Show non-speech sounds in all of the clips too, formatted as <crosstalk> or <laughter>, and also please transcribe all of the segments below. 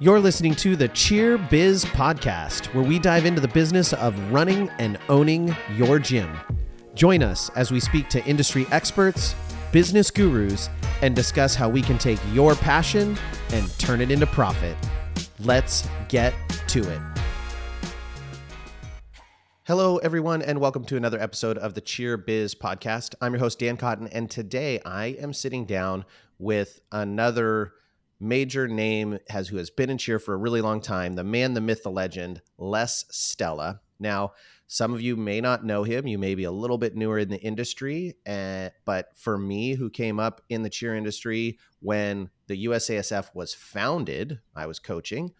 You're listening to the Cheer Biz Podcast, where we dive into the business of running and owning your gym. Join us as we speak to industry experts, business gurus, and discuss how we can take your passion and turn it into profit. Let's get to it. Hello, everyone, and welcome to another episode of the Cheer Biz Podcast. I'm your host, Dan Cotton, and today I am sitting down with another major name has who has been in cheer for a really long time the man the myth the legend les stella now some of you may not know him you may be a little bit newer in the industry uh, but for me who came up in the cheer industry when the usasf was founded i was coaching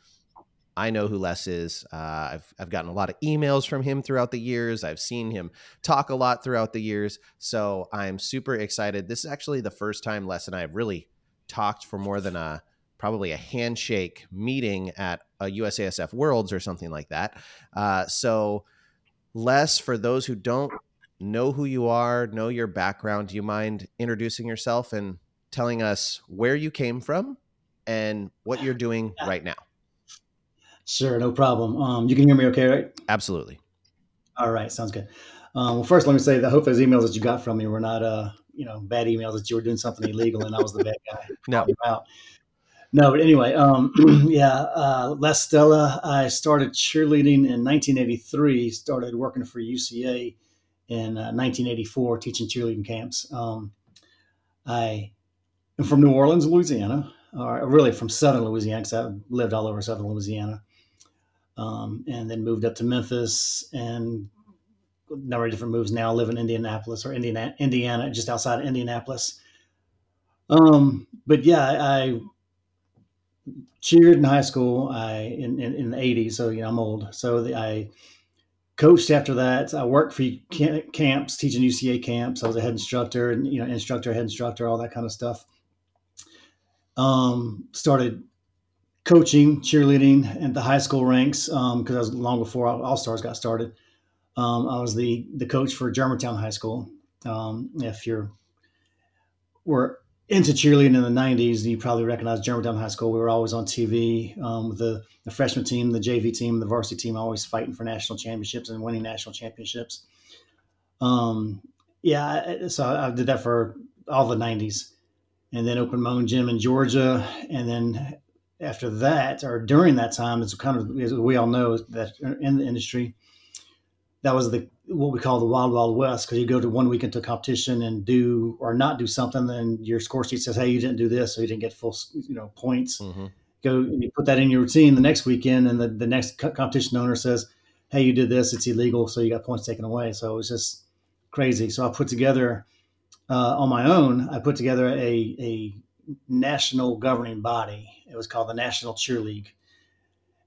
I know who Les is. Uh, I've, I've gotten a lot of emails from him throughout the years. I've seen him talk a lot throughout the years. So I'm super excited. This is actually the first time Les and I have really talked for more than a probably a handshake meeting at a USASF Worlds or something like that. Uh, so, Les, for those who don't know who you are, know your background, do you mind introducing yourself and telling us where you came from and what you're doing <laughs> right now? Sure, no problem. Um, you can hear me okay, right? Absolutely. All right, sounds good. Um, well, first, let me say that I hope those emails that you got from me were not, uh, you know, bad emails that you were doing something illegal and I was the bad guy. <laughs> no. Out. No, but anyway, um, <clears throat> yeah, uh, Stella. I started cheerleading in 1983. Started working for UCA in uh, 1984, teaching cheerleading camps. Um, I am from New Orleans, Louisiana, or really from Southern Louisiana, because I've lived all over Southern Louisiana, um, and then moved up to Memphis and a number of different moves. Now live in Indianapolis or Indiana, Indiana, just outside of Indianapolis. Um, but yeah, I cheered in high school. I in, in, in the '80s, so you know I'm old. So the, I coached after that. I worked for camps, teaching UCA camps. I was a head instructor, and you know, instructor, head instructor, all that kind of stuff. Um, started coaching cheerleading at the high school ranks because um, I was long before All Stars got started. Um, I was the the coach for Germantown High School. Um, if you're were into cheerleading in the 90s, you probably recognize Germantown High School. We were always on TV um, with the, the freshman team, the JV team, the varsity team, always fighting for national championships and winning national championships. Um, yeah, so I did that for all the 90s and then opened my own gym in Georgia. And then after that, or during that time, it's kind of, as we all know, that in the industry, that was the what we call the wild wild west because you go to one week into a competition and do or not do something then your score sheet says hey you didn't do this so you didn't get full you know points. Mm-hmm. go and you put that in your routine the next weekend and the, the next competition owner says hey you did this it's illegal so you got points taken away. So it was just crazy. So i put together uh, on my own i put together a, a national governing body. It was called the national cheer league.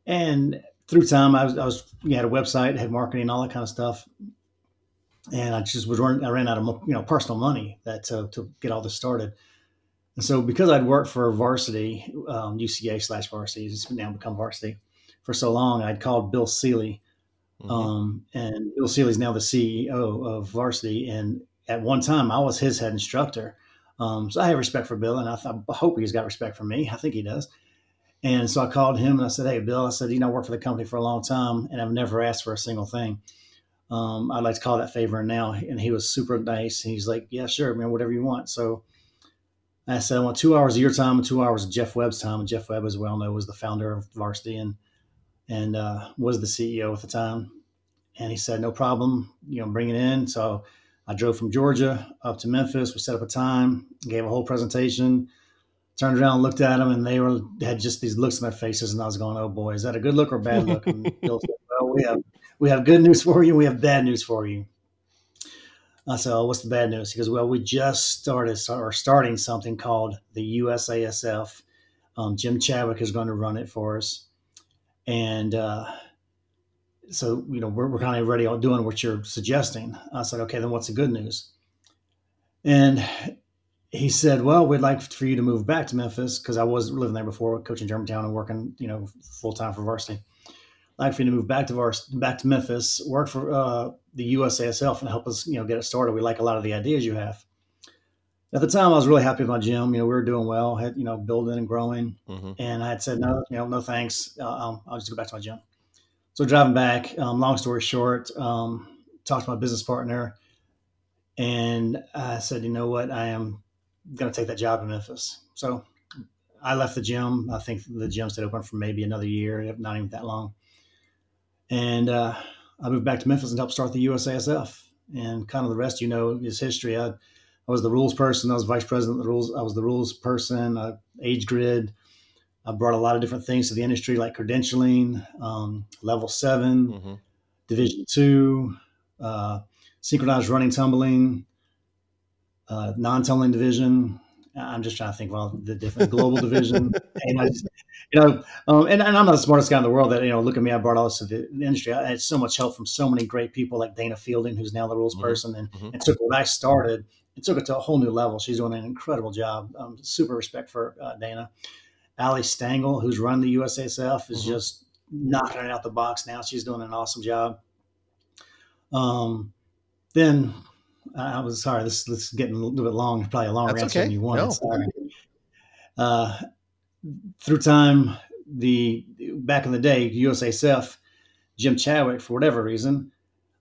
And through time, I was, I was, we had a website, had marketing, all that kind of stuff. And I just was run, I ran out of, you know, personal money that to, to get all this started. And so because I'd worked for varsity, um, UCA slash varsity, it's now become varsity for so long, I'd called Bill Seely. Mm-hmm. Um, and Bill Seely's now the CEO of varsity. And at one time I was his head instructor. Um, so I have respect for Bill and I, th- I hope he's got respect for me. I think he does. And so I called him and I said, Hey, Bill, I said, you know, I worked for the company for a long time and I've never asked for a single thing. Um, I'd like to call that favor now. And he was super nice. And he's like, Yeah, sure, man, whatever you want. So I said, I want two hours of your time and two hours of Jeff Webb's time. And Jeff Webb, as well know, was the founder of Varsity and and uh, was the CEO at the time. And he said, No problem, you know, bring it in. So I drove from Georgia up to Memphis. We set up a time, gave a whole presentation turned around, looked at them, and they were had just these looks on their faces, and I was going, "Oh boy, is that a good look or bad look?" And Bill said, "Well, we have we have good news for you, we have bad news for you." I said, oh, "What's the bad news?" He goes, "Well, we just started or starting something called the USASF. Um, Jim Chadwick is going to run it for us, and." Uh, so you know we're, we're kind of ready doing what you're suggesting. I said, okay, then what's the good news? And he said, "Well, we'd like for you to move back to Memphis because I was living there before, coaching Germantown and working, you know, full time for varsity. I'd like for you to move back to vars- back to Memphis, work for uh, the USASF, and help us, you know, get it started. We like a lot of the ideas you have." at the time I was really happy with my gym. You know, we were doing well, had you know building and growing, mm-hmm. and I had said no, you know, no thanks. Uh, I'll just go back to my gym. So driving back, um, long story short, um, talked to my business partner, and I said, you know what, I am going to take that job in Memphis. So I left the gym. I think the gym stayed open for maybe another year, not even that long. And uh, I moved back to Memphis and helped start the USASF. And kind of the rest, you know, is history. I, I was the rules person. I was vice president of the rules. I was the rules person. Uh, age grid. I brought a lot of different things to the industry, like credentialing, um, level 7 mm-hmm. division two, uh, synchronized running tumbling, uh, non-tumbling division, I'm just trying to think of the different global <laughs> division. And I just, you know, um, and, and, I'm not the smartest guy in the world that, you know, look at me, I brought all this to the, the industry. I had so much help from so many great people like Dana Fielding, who's now the rules mm-hmm. person, and, mm-hmm. and took what I started and took it to a whole new level. She's doing an incredible job. Um, super respect for uh, Dana. Ali Stangl, who's run the USASF, is mm-hmm. just knocking it out the box now. She's doing an awesome job. Um, then I was sorry. This, this is getting a little bit long. Probably a longer That's answer okay. than you wanted. No. Sorry. Uh, through time, the back in the day, USASF, Jim Chadwick, for whatever reason,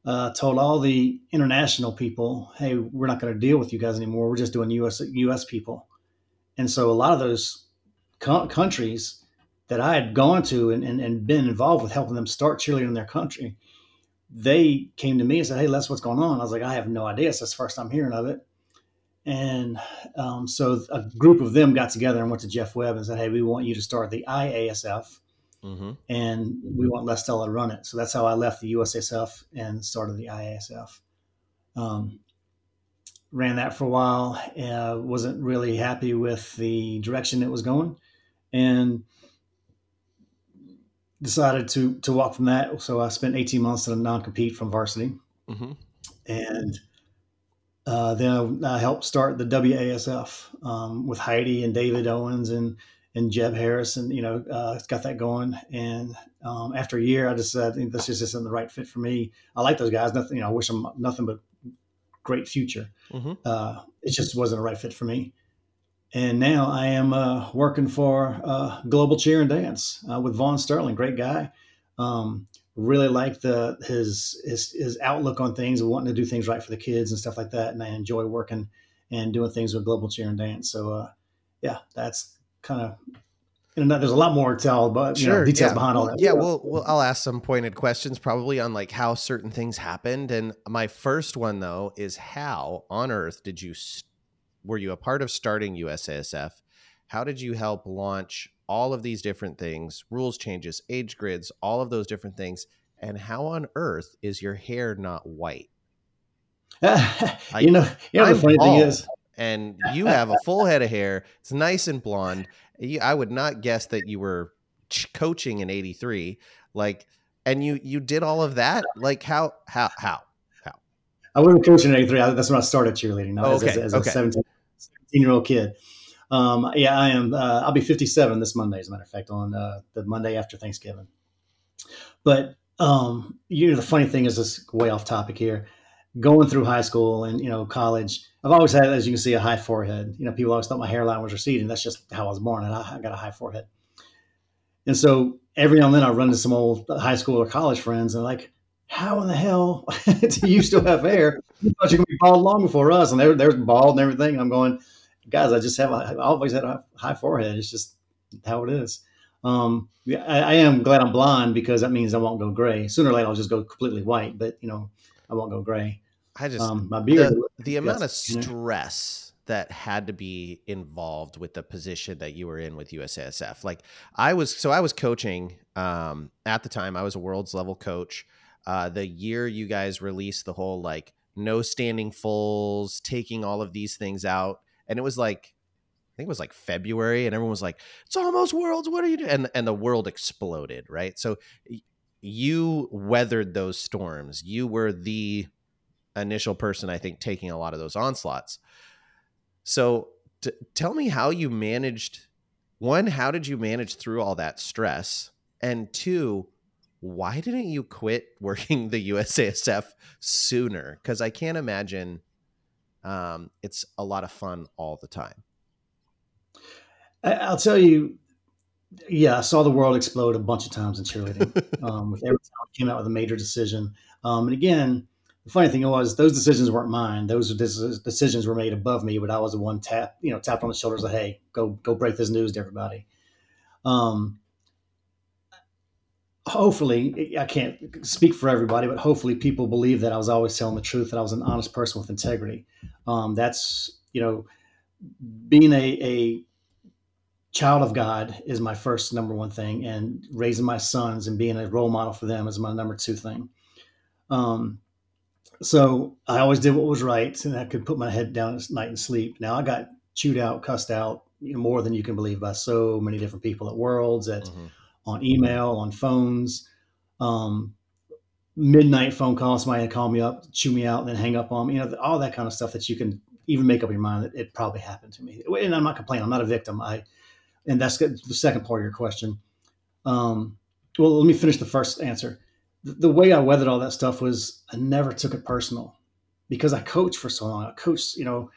uh, told all the international people, "Hey, we're not going to deal with you guys anymore. We're just doing U.S. U.S. people." And so, a lot of those co- countries that I had gone to and, and, and been involved with helping them start cheerleading in their country they came to me and said, "Hey, Les, what's going on?" I was like, "I have no idea. It's the first time hearing of it." And um, so a group of them got together and went to Jeff Webb and said, "Hey, we want you to start the IASF, mm-hmm. and we want Les Stella to run it." So that's how I left the USASF and started the IASF. Um, ran that for a while. Uh, wasn't really happy with the direction it was going, and decided to to walk from that. So I spent 18 months in a non compete from varsity, mm-hmm. and uh, then I helped start the WASF um, with Heidi and David Owens and and Jeb Harris, and you know, uh, got that going. And um, after a year, I just said this just isn't the right fit for me. I like those guys. Nothing, you know, I wish them nothing but great future. Mm-hmm. Uh, it just wasn't a right fit for me and now I am uh, working for uh, Global Cheer and Dance uh, with Vaughn Sterling, great guy. Um, really like the his, his his outlook on things and wanting to do things right for the kids and stuff like that. And I enjoy working and doing things with Global Cheer and Dance. So uh, yeah, that's kind of. And there's a lot more to tell, but sure, know, details yeah. behind all that. Yeah, well, well, I'll ask some pointed questions probably on like how certain things happened. And my first one though is how on earth did you st- were you a part of starting USASF? How did you help launch all of these different things, rules changes, age grids, all of those different things? And how on earth is your hair not white? <laughs> I, you know, you know I'm the funny thing is, and you have a full head of hair. It's nice and blonde. I would not guess that you were coaching in '83. Like, and you you did all of that. Like, how how how? I wasn't coaching in '83. That's when I started cheerleading. No, okay. as, as, as okay. a 17, 17 year old kid. Um, yeah, I am. Uh, I'll be 57 this Monday, as a matter of fact, on uh, the Monday after Thanksgiving. But um, you know, the funny thing is, this way off topic here. Going through high school and you know college, I've always had, as you can see, a high forehead. You know, people always thought my hairline was receding. That's just how I was born, and I, I got a high forehead. And so every now and then I run into some old high school or college friends, and like, how in the hell <laughs> do you still have hair? You thought you could be bald long before us, and they're they're bald and everything. I'm going, guys, I just have a, I always had a high forehead. It's just how it is. Um, I, I, am glad I'm blonde because that means I won't go gray. Sooner or later, I'll just go completely white, but you know, I won't go gray. I just um, my beard. The, the amount of stress that had to be involved with the position that you were in with USASF. Like I was, so I was coaching um, at the time. I was a world's level coach. Uh, the year you guys released the whole like no standing fulls, taking all of these things out, and it was like I think it was like February, and everyone was like, "It's almost worlds. What are you doing?" And and the world exploded, right? So you weathered those storms. You were the initial person, I think, taking a lot of those onslaughts. So t- tell me how you managed. One, how did you manage through all that stress? And two, why didn't you quit <laughs> working the USASF sooner? Because I can't imagine um, it's a lot of fun all the time. I'll tell you, yeah, I saw the world explode a bunch of times in cheerleading. <laughs> um, with every time I came out with a major decision, um, and again, the funny thing was those decisions weren't mine. Those decisions were made above me, but I was the one tap, you know, tapped on the shoulders like, "Hey, go go break this news to everybody." Um, hopefully, I can't speak for everybody, but hopefully, people believe that I was always telling the truth, that I was an honest person with integrity. Um, that's you know, being a, a child of God is my first number one thing, and raising my sons and being a role model for them is my number two thing. Um, so I always did what was right, and I could put my head down at night and sleep. Now I got chewed out, cussed out, you know, more than you can believe by so many different people at Worlds, at mm-hmm. On email, on phones, um, midnight phone calls. Somebody call me up, chew me out, and then hang up on me. You know, all that kind of stuff that you can even make up your mind that it probably happened to me. And I'm not complaining. I'm not a victim. I, and that's the second part of your question. Um, well, let me finish the first answer the way I weathered all that stuff was I never took it personal because I coached for so long. I coached, you know,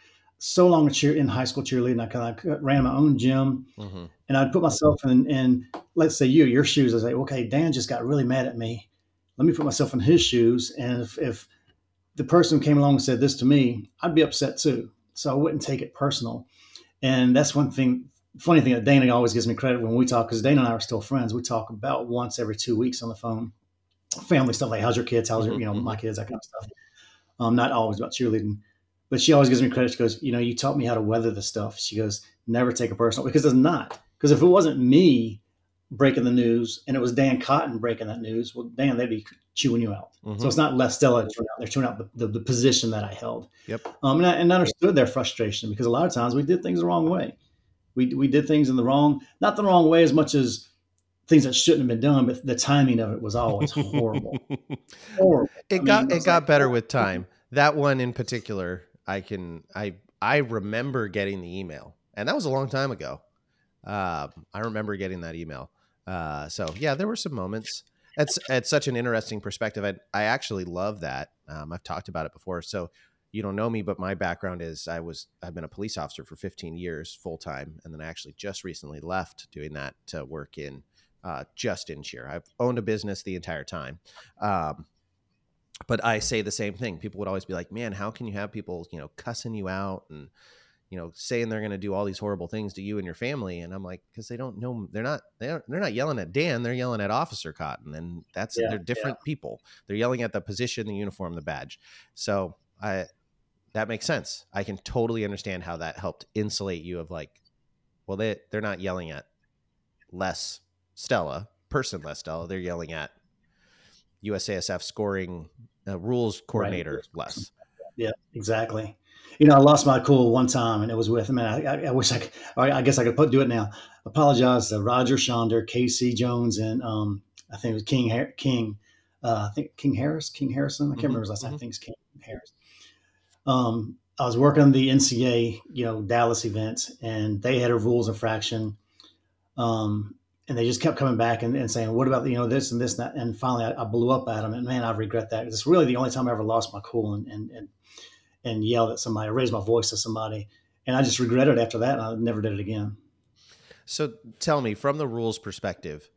so long cheer in high school cheerleading. I kind of ran my own gym, mm-hmm. and I'd put myself in, in, let's say you, your shoes. I say, okay, Dan just got really mad at me. Let me put myself in his shoes, and if, if the person came along and said this to me, I'd be upset too. So I wouldn't take it personal. And that's one thing. Funny thing that Dana always gives me credit when we talk because Dana and I are still friends. We talk about once every two weeks on the phone family stuff like how's your kids, how's your, you know, my mm-hmm. kids, that kind of stuff. Um, not always about cheerleading, but she always gives me credit. She goes, you know, you taught me how to weather the stuff. She goes, never take it personal because it's not. Because if it wasn't me breaking the news and it was Dan Cotton breaking that news, well, Dan, they'd be chewing you out. Mm-hmm. So it's not Les Stella chewing out; they're chewing out the, the, the, position that I held. Yep. Um, and I, and I understood their frustration because a lot of times we did things the wrong way. We we did things in the wrong, not the wrong way as much as things that shouldn't have been done, but the timing of it was always horrible. <laughs> horrible. It I got mean, it got like, better with <laughs> time. That one in particular, I can I I remember getting the email, and that was a long time ago. Uh, I remember getting that email. Uh, so yeah, there were some moments. It's it's such an interesting perspective. I I actually love that. Um, I've talked about it before. So you don't know me, but my background is I was I've been a police officer for 15 years full time, and then I actually just recently left doing that to work in uh, just in cheer. I've owned a business the entire time. Um, but I say the same thing. People would always be like, "Man, how can you have people, you know, cussing you out and, you know, saying they're going to do all these horrible things to you and your family?" And I'm like, "Because they don't know. They're not. They're they're not yelling at Dan. They're yelling at Officer Cotton, and that's yeah, they're different yeah. people. They're yelling at the position, the uniform, the badge. So I, that makes sense. I can totally understand how that helped insulate you of like, well, they they're not yelling at Les Stella, person Les Stella, they're yelling at USASF scoring uh, rules coordinator right. Les. Yeah, exactly. You know, I lost my cool one time, and it was with. I mean, I, I wish I could. I guess I could put, do it now. Apologize to Roger Shonder, Casey Jones, and um, I think it was King King. Uh, I think King Harris, King Harrison. I can't mm-hmm, remember his last name. Mm-hmm. I think it's King Harris. Um, I was working on the NCA, you know, Dallas event, and they had a rules infraction. Um, and they just kept coming back and, and, saying, "What about you know this and this and that?" And finally, I, I, blew up at them, and man, I regret that. It's really the only time I ever lost my cool and and and, and yelled at somebody, raised my voice to somebody, and I just regretted after that. And I never did it again. So, tell me, from the rules perspective,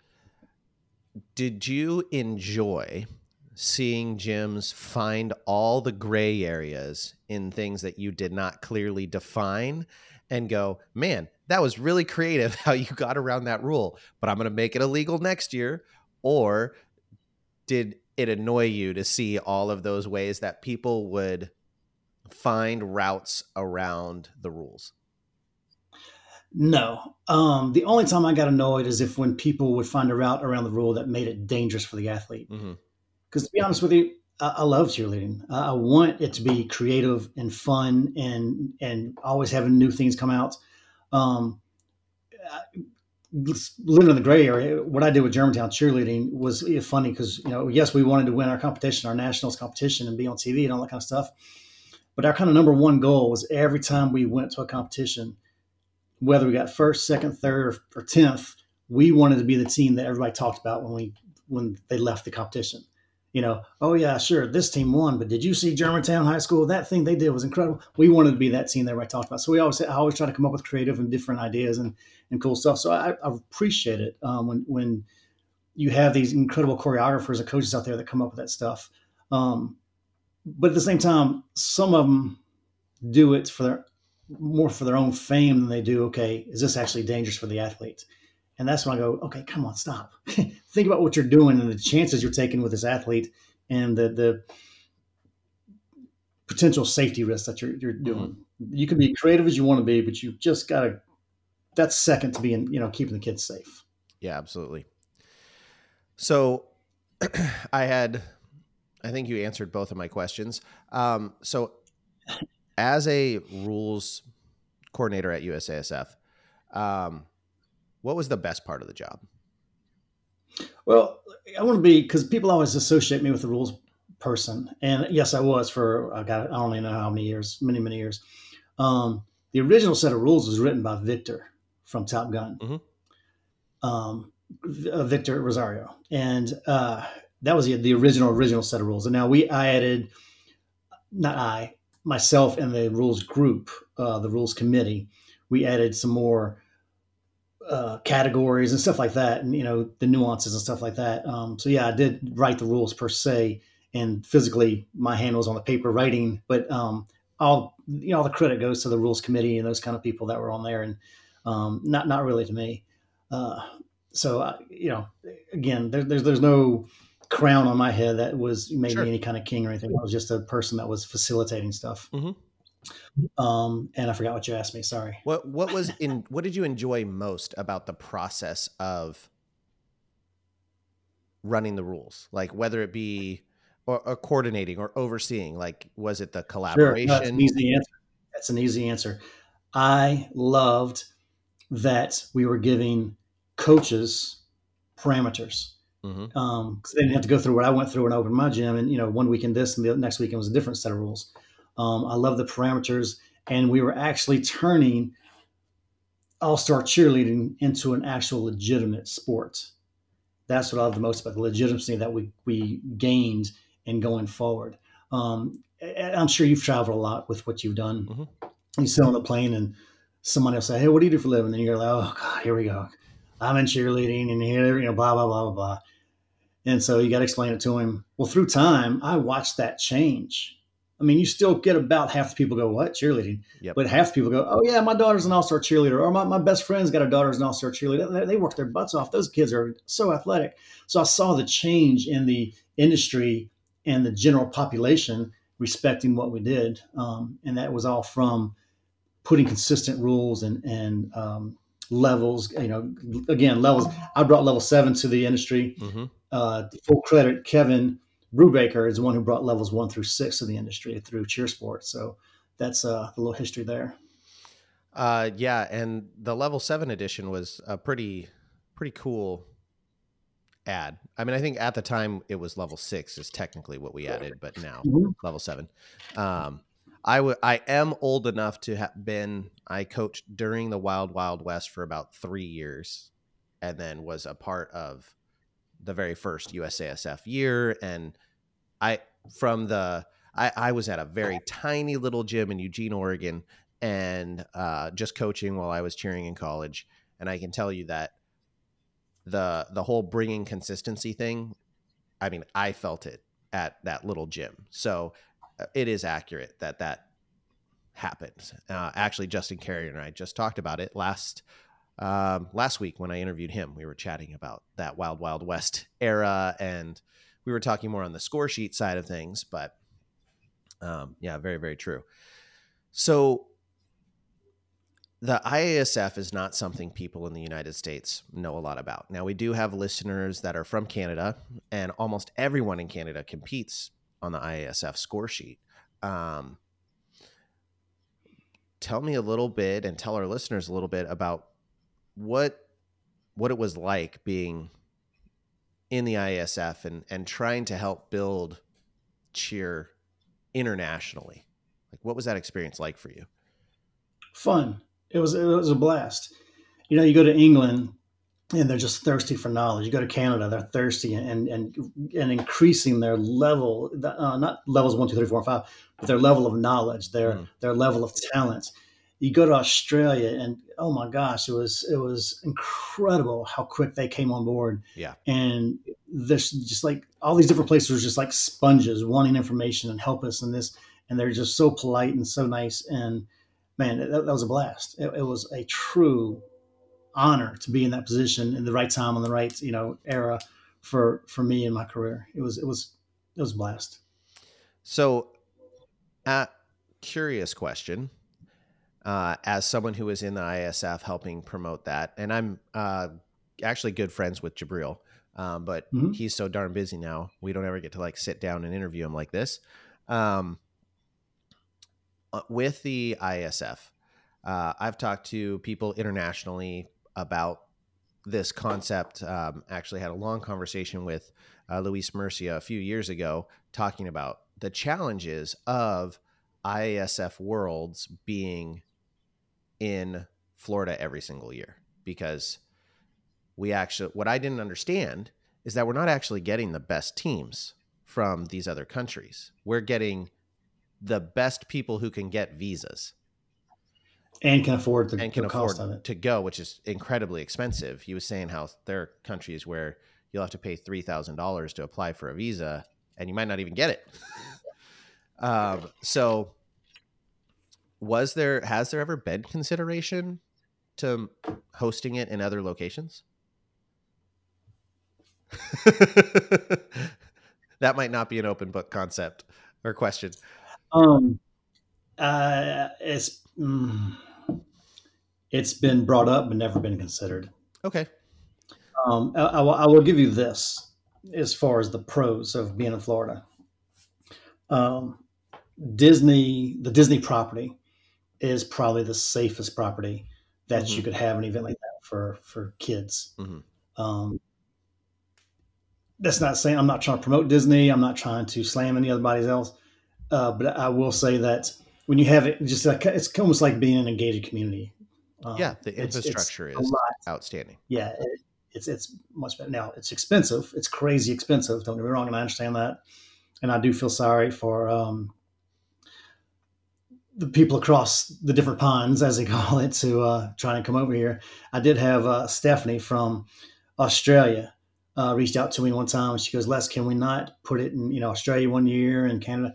did you enjoy seeing gyms find all the gray areas in things that you did not clearly define, and go, man? That was really creative <laughs> how you got around that rule, but I'm going to make it illegal next year? Or did it annoy you to see all of those ways that people would find routes around the rules? No. Um, the only time I got annoyed is if when people would find a route around the rule that made it dangerous for the athlete. Because mm-hmm. to be honest with you, I, I love cheerleading. I, I want it to be creative and fun and and always having new things come out. Um, living in the gray area, what I did with Germantown cheerleading was funny because you know, yes, we wanted to win our competition, our nationals competition, and be on TV and all that kind of stuff. But our kind of number one goal was every time we went to a competition, whether we got first, second, third, or tenth, we wanted to be the team that everybody talked about when we when they left the competition. You know, oh yeah, sure, this team won, but did you see Germantown High School? That thing they did was incredible. We wanted to be that team that I talked about. So we always, I always try to come up with creative and different ideas and, and cool stuff. So I, I appreciate it um, when when you have these incredible choreographers and coaches out there that come up with that stuff. Um, but at the same time, some of them do it for their more for their own fame than they do. Okay, is this actually dangerous for the athlete? And that's when I go, okay, come on, stop. <laughs> Think about what you're doing and the chances you're taking with this athlete and the the potential safety risks that you're, you're doing. Mm-hmm. You can be creative as you want to be, but you just got to. That's second to being, you know, keeping the kids safe. Yeah, absolutely. So, <clears throat> I had, I think you answered both of my questions. Um, so, as a rules coordinator at USASF, um, what was the best part of the job? Well, I want to be because people always associate me with the rules person, and yes, I was for I got I don't even know how many years, many many years. Um, the original set of rules was written by Victor from Top Gun, mm-hmm. um, uh, Victor Rosario, and uh, that was the, the original original set of rules. And now we I added, not I myself and the rules group, uh, the rules committee, we added some more uh, categories and stuff like that, and you know the nuances and stuff like that. Um, so yeah, I did write the rules per se, and physically my hand was on the paper writing, but um, all you know all the credit goes to the rules committee and those kind of people that were on there, and um, not not really to me. Uh, so I, you know, again, there, there's there's no crown on my head that was made sure. me any kind of king or anything. I was just a person that was facilitating stuff. Mm-hmm. Um, and I forgot what you asked me. Sorry. What What was in What did you enjoy most about the process of running the rules? Like whether it be or, or coordinating or overseeing. Like was it the collaboration? Sure. That's an easy answer. That's an easy answer. I loved that we were giving coaches parameters. Mm-hmm. Um, they didn't have to go through what I went through when I opened my gym, and you know, one weekend this, and the next weekend was a different set of rules. Um, I love the parameters, and we were actually turning all star cheerleading into an actual legitimate sport. That's what I love the most about the legitimacy that we we gained in going forward. Um, I'm sure you've traveled a lot with what you've done. Mm-hmm. You sit on the plane and someone will say, "Hey, what do you do for a living?" And you're like, "Oh God, here we go. I'm in cheerleading, and here, you know, blah blah blah blah blah." And so you got to explain it to him. Well, through time, I watched that change I mean, you still get about half the people go, "What cheerleading?" Yep. But half the people go, "Oh yeah, my daughter's an all-star cheerleader," or my, my best friend's got a daughter's an all-star cheerleader. They, they work their butts off. Those kids are so athletic. So I saw the change in the industry and the general population respecting what we did, um, and that was all from putting consistent rules and and um, levels. You know, again, levels. I brought level seven to the industry. Mm-hmm. Uh, full credit, Kevin Brubaker is the one who brought levels one through six of the industry through cheer sports. So that's uh, a little history there. Uh, yeah, and the level seven edition was a pretty pretty cool ad. I mean, I think at the time it was level six is technically what we added, but now mm-hmm. level seven. Um, I would I am old enough to have been I coached during the Wild Wild West for about three years, and then was a part of the very first USASF year, and I from the I, I was at a very tiny little gym in Eugene, Oregon, and uh, just coaching while I was cheering in college, and I can tell you that the the whole bringing consistency thing, I mean, I felt it at that little gym, so uh, it is accurate that that happens. Uh, actually, Justin Carrier and I just talked about it last um, last week when I interviewed him, we were chatting about that Wild Wild West era, and we were talking more on the score sheet side of things. But um, yeah, very very true. So the IASF is not something people in the United States know a lot about. Now we do have listeners that are from Canada, and almost everyone in Canada competes on the IASF score sheet. Um, tell me a little bit and tell our listeners a little bit about what what it was like being in the ISF and and trying to help build cheer internationally. Like what was that experience like for you? Fun. It was it was a blast. You know, you go to England and they're just thirsty for knowledge. You go to Canada, they're thirsty and and and increasing their level, uh, not levels one, two, three, four, five, but their level of knowledge, their mm. their level of talent. You go to Australia, and oh my gosh, it was it was incredible how quick they came on board. Yeah, and there's just like all these different places are just like sponges, wanting information and help us and this, and they're just so polite and so nice. And man, that, that was a blast. It, it was a true honor to be in that position in the right time on the right you know era for for me in my career. It was it was it was a blast. So, uh, curious question. Uh, as someone who is in the ISF helping promote that, and I'm uh, actually good friends with Jabril, um, but mm-hmm. he's so darn busy now. We don't ever get to like sit down and interview him like this. Um, uh, with the ISF, uh, I've talked to people internationally, about this concept. Um, actually, had a long conversation with uh, Luis Murcia a few years ago, talking about the challenges of ISF Worlds being in Florida every single year because we actually what I didn't understand is that we're not actually getting the best teams from these other countries. We're getting the best people who can get visas and can afford the, and can the afford to go, which is incredibly expensive. He was saying how there are countries where you'll have to pay three thousand dollars to apply for a visa, and you might not even get it. <laughs> um, so, was there has there ever been consideration to hosting it in other locations? <laughs> that might not be an open book concept or question. Um, uh, it's. Mm, it's been brought up but never been considered. Okay. Um, I, I, will, I, will, give you this as far as the pros of being in Florida. Um, Disney, the Disney property, is probably the safest property that mm-hmm. you could have an event like that for for kids. Mm-hmm. Um, that's not saying I'm not trying to promote Disney. I'm not trying to slam any other bodies else. Uh, but I will say that when you have it, just like it's almost like being in an engaged community. Um, yeah, the infrastructure it's, it's is outstanding. Yeah, it, it's it's much better now. It's expensive. It's crazy expensive. Don't get me wrong, and I understand that. And I do feel sorry for um, the people across the different ponds, as they call it, to uh, trying to come over here. I did have uh, Stephanie from Australia uh, reached out to me one time. She goes, "Les, can we not put it in you know Australia one year and Canada?"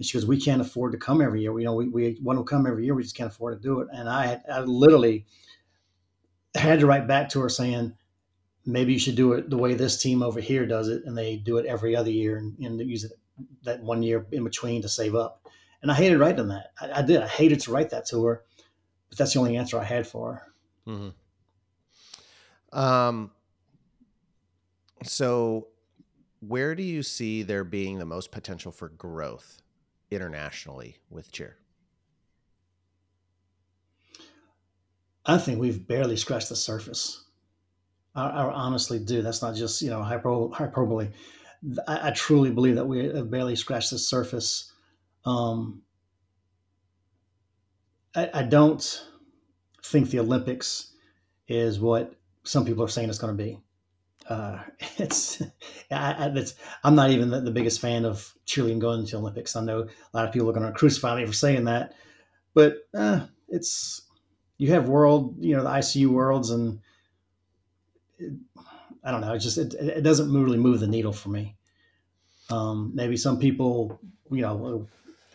And she goes, we can't afford to come every year. We, you know, we, we want to come every year. We just can't afford to do it. And I, I literally had to write back to her saying, maybe you should do it the way this team over here does it. And they do it every other year and, and use it that one year in between to save up. And I hated writing that. I, I did. I hated to write that to her, but that's the only answer I had for her. Mm-hmm. Um, so where do you see there being the most potential for growth internationally with cheer? I think we've barely scratched the surface. I, I honestly do. That's not just you know hyper, hyperbole. I, I, truly believe that we have barely scratched the surface. Um, I, I don't think the Olympics is what some people are saying it's going to be uh, <laughs> it's, <laughs> I, it's I'm not even the, the, biggest fan of cheerleading going to the Olympics. I know a lot of people are going to crucify me for saying that, but uh, it's you have world, you know, the ICU worlds, and it, I don't know. It just it, it doesn't really move the needle for me. Um, maybe some people, you know,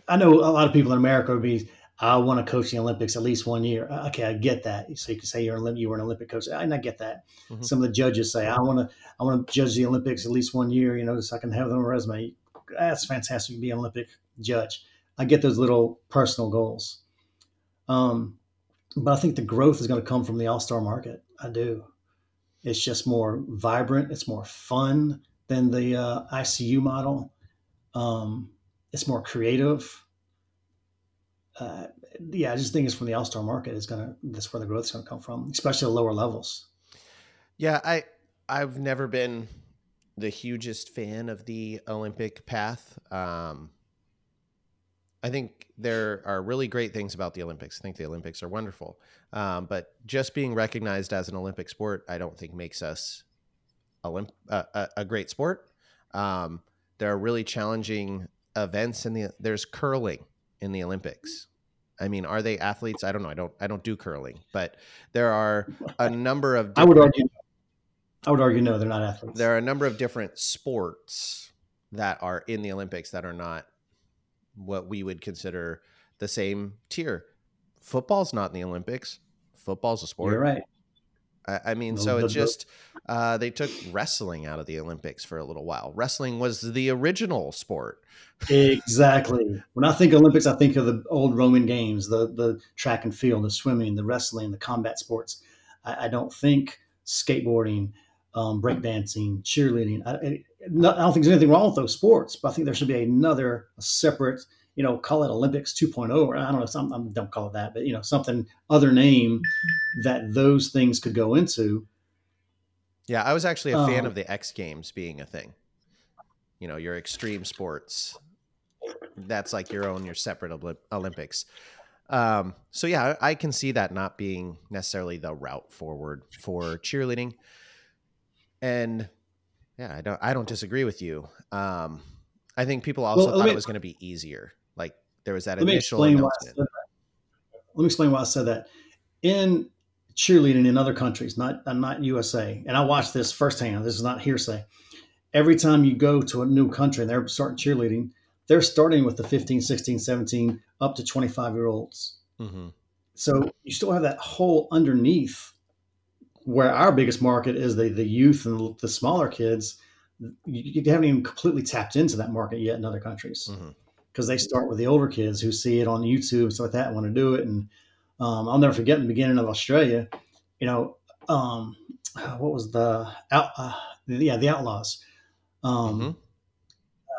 I know a lot of people in America would be I want to coach the Olympics at least one year. Uh, okay, I get that. So you can say you're you were an Olympic coach. I, I get that. Mm-hmm. Some of the judges say I want to I want to judge the Olympics at least one year. You know, so I can have them on a resume. That's fantastic to be an Olympic judge. I get those little personal goals. Um, but I think the growth is going to come from the All Star market. I do. It's just more vibrant. It's more fun than the uh, ICU model. Um, it's more creative uh, yeah, I just think it's from the All Star market is gonna that's where the growth is gonna come from, especially the lower levels. Yeah, I I've never been the hugest fan of the Olympic path. Um, I think there are really great things about the Olympics. I think the Olympics are wonderful. Um, but just being recognized as an Olympic sport, I don't think makes us Olymp- uh, a, a, great sport. Um, there are really challenging events in the. There's curling in the Olympics. I mean, are they athletes? I don't know. I don't. I don't do curling, but there are a <laughs> number of. I would argue. I would argue no, they're not athletes. There are a number of different sports that are in the Olympics that are not what we would consider the same tier. Football's not in the Olympics. Football's a sport. You're right. I, I mean, no, so it's just uh, they took wrestling out of the Olympics for a little while. Wrestling was the original sport. exactly. When I think Olympics, I think of the old Roman games, the the track and field, the swimming, the wrestling, the combat sports. I, I don't think skateboarding, um, breakdancing, cheerleading. I, I, I don't think there's anything wrong with those sports, but I think there should be another separate you know, call it Olympics 2.0, or I don't know, some, I don't call it that, but you know, something other name that those things could go into. Yeah, I was actually a um, fan of the X Games being a thing. You know, your extreme sports. That's like your own, your separate Olympics. Um, so yeah, I can see that not being necessarily the route forward for cheerleading. And yeah, I don't, I don't disagree with you. Um, I think people also well, thought me, it was going to be easier there was that let initial me announcement. Let me explain why I said that. In cheerleading in other countries, not not USA, and I watched this firsthand. This is not hearsay. Every time you go to a new country and they're starting cheerleading, they're starting with the 15, 16, 17, up to 25 year olds. Mm-hmm. So you still have that whole underneath where our biggest market is the, the youth and the smaller kids. You, you haven't even completely tapped into that market yet in other countries. Mm-hmm because they start with the older kids who see it on YouTube and stuff like that and want to do it. And um, I'll never forget in the beginning of Australia, you know, um, <sighs> what was the out? Uh, yeah, the Outlaws. Um, mm-hmm.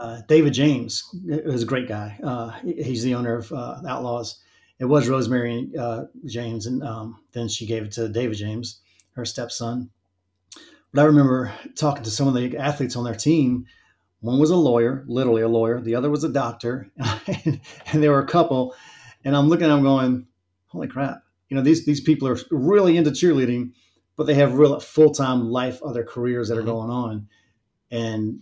uh, David James is a great guy. Uh, he's the owner of uh, Outlaws. It was Rosemary uh, James, and um, then she gave it to David James, her stepson. But I remember talking to some of the athletes on their team one was a lawyer, literally a lawyer. The other was a doctor, <laughs> and, and they were a couple. And I'm looking, I'm going, holy crap! You know, these these people are really into cheerleading, but they have real full time life, other careers that are mm-hmm. going on. And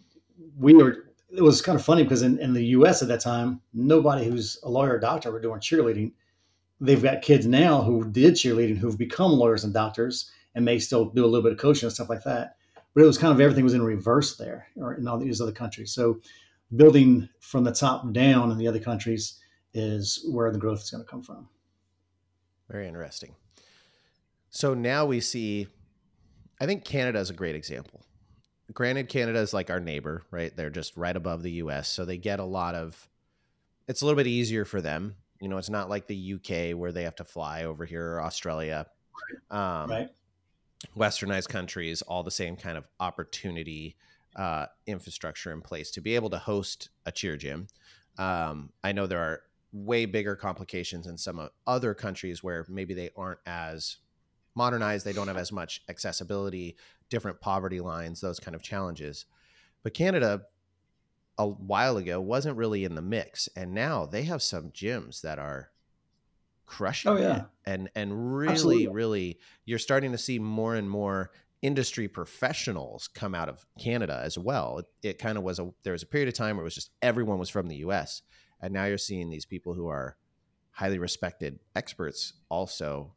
we were. It was kind of funny because in, in the U.S. at that time, nobody who's a lawyer or doctor were doing cheerleading. They've got kids now who did cheerleading who've become lawyers and doctors and may still do a little bit of coaching and stuff like that but it was kind of everything was in reverse there or in all these other countries. So building from the top down in the other countries is where the growth is going to come from. Very interesting. So now we see, I think Canada is a great example. Granted, Canada is like our neighbor, right? They're just right above the US. So they get a lot of, it's a little bit easier for them. You know, it's not like the UK where they have to fly over here or Australia. Um, right westernized countries all the same kind of opportunity uh, infrastructure in place to be able to host a cheer gym. Um, I know there are way bigger complications in some other countries where maybe they aren't as modernized, they don't have as much accessibility, different poverty lines, those kind of challenges. But Canada, a while ago, wasn't really in the mix, and now they have some gyms that are crushing oh, yeah. it. And and really, Absolutely. really you're starting to see more and more industry professionals come out of Canada as well. It, it kind of was a there was a period of time where it was just everyone was from the US. And now you're seeing these people who are highly respected experts also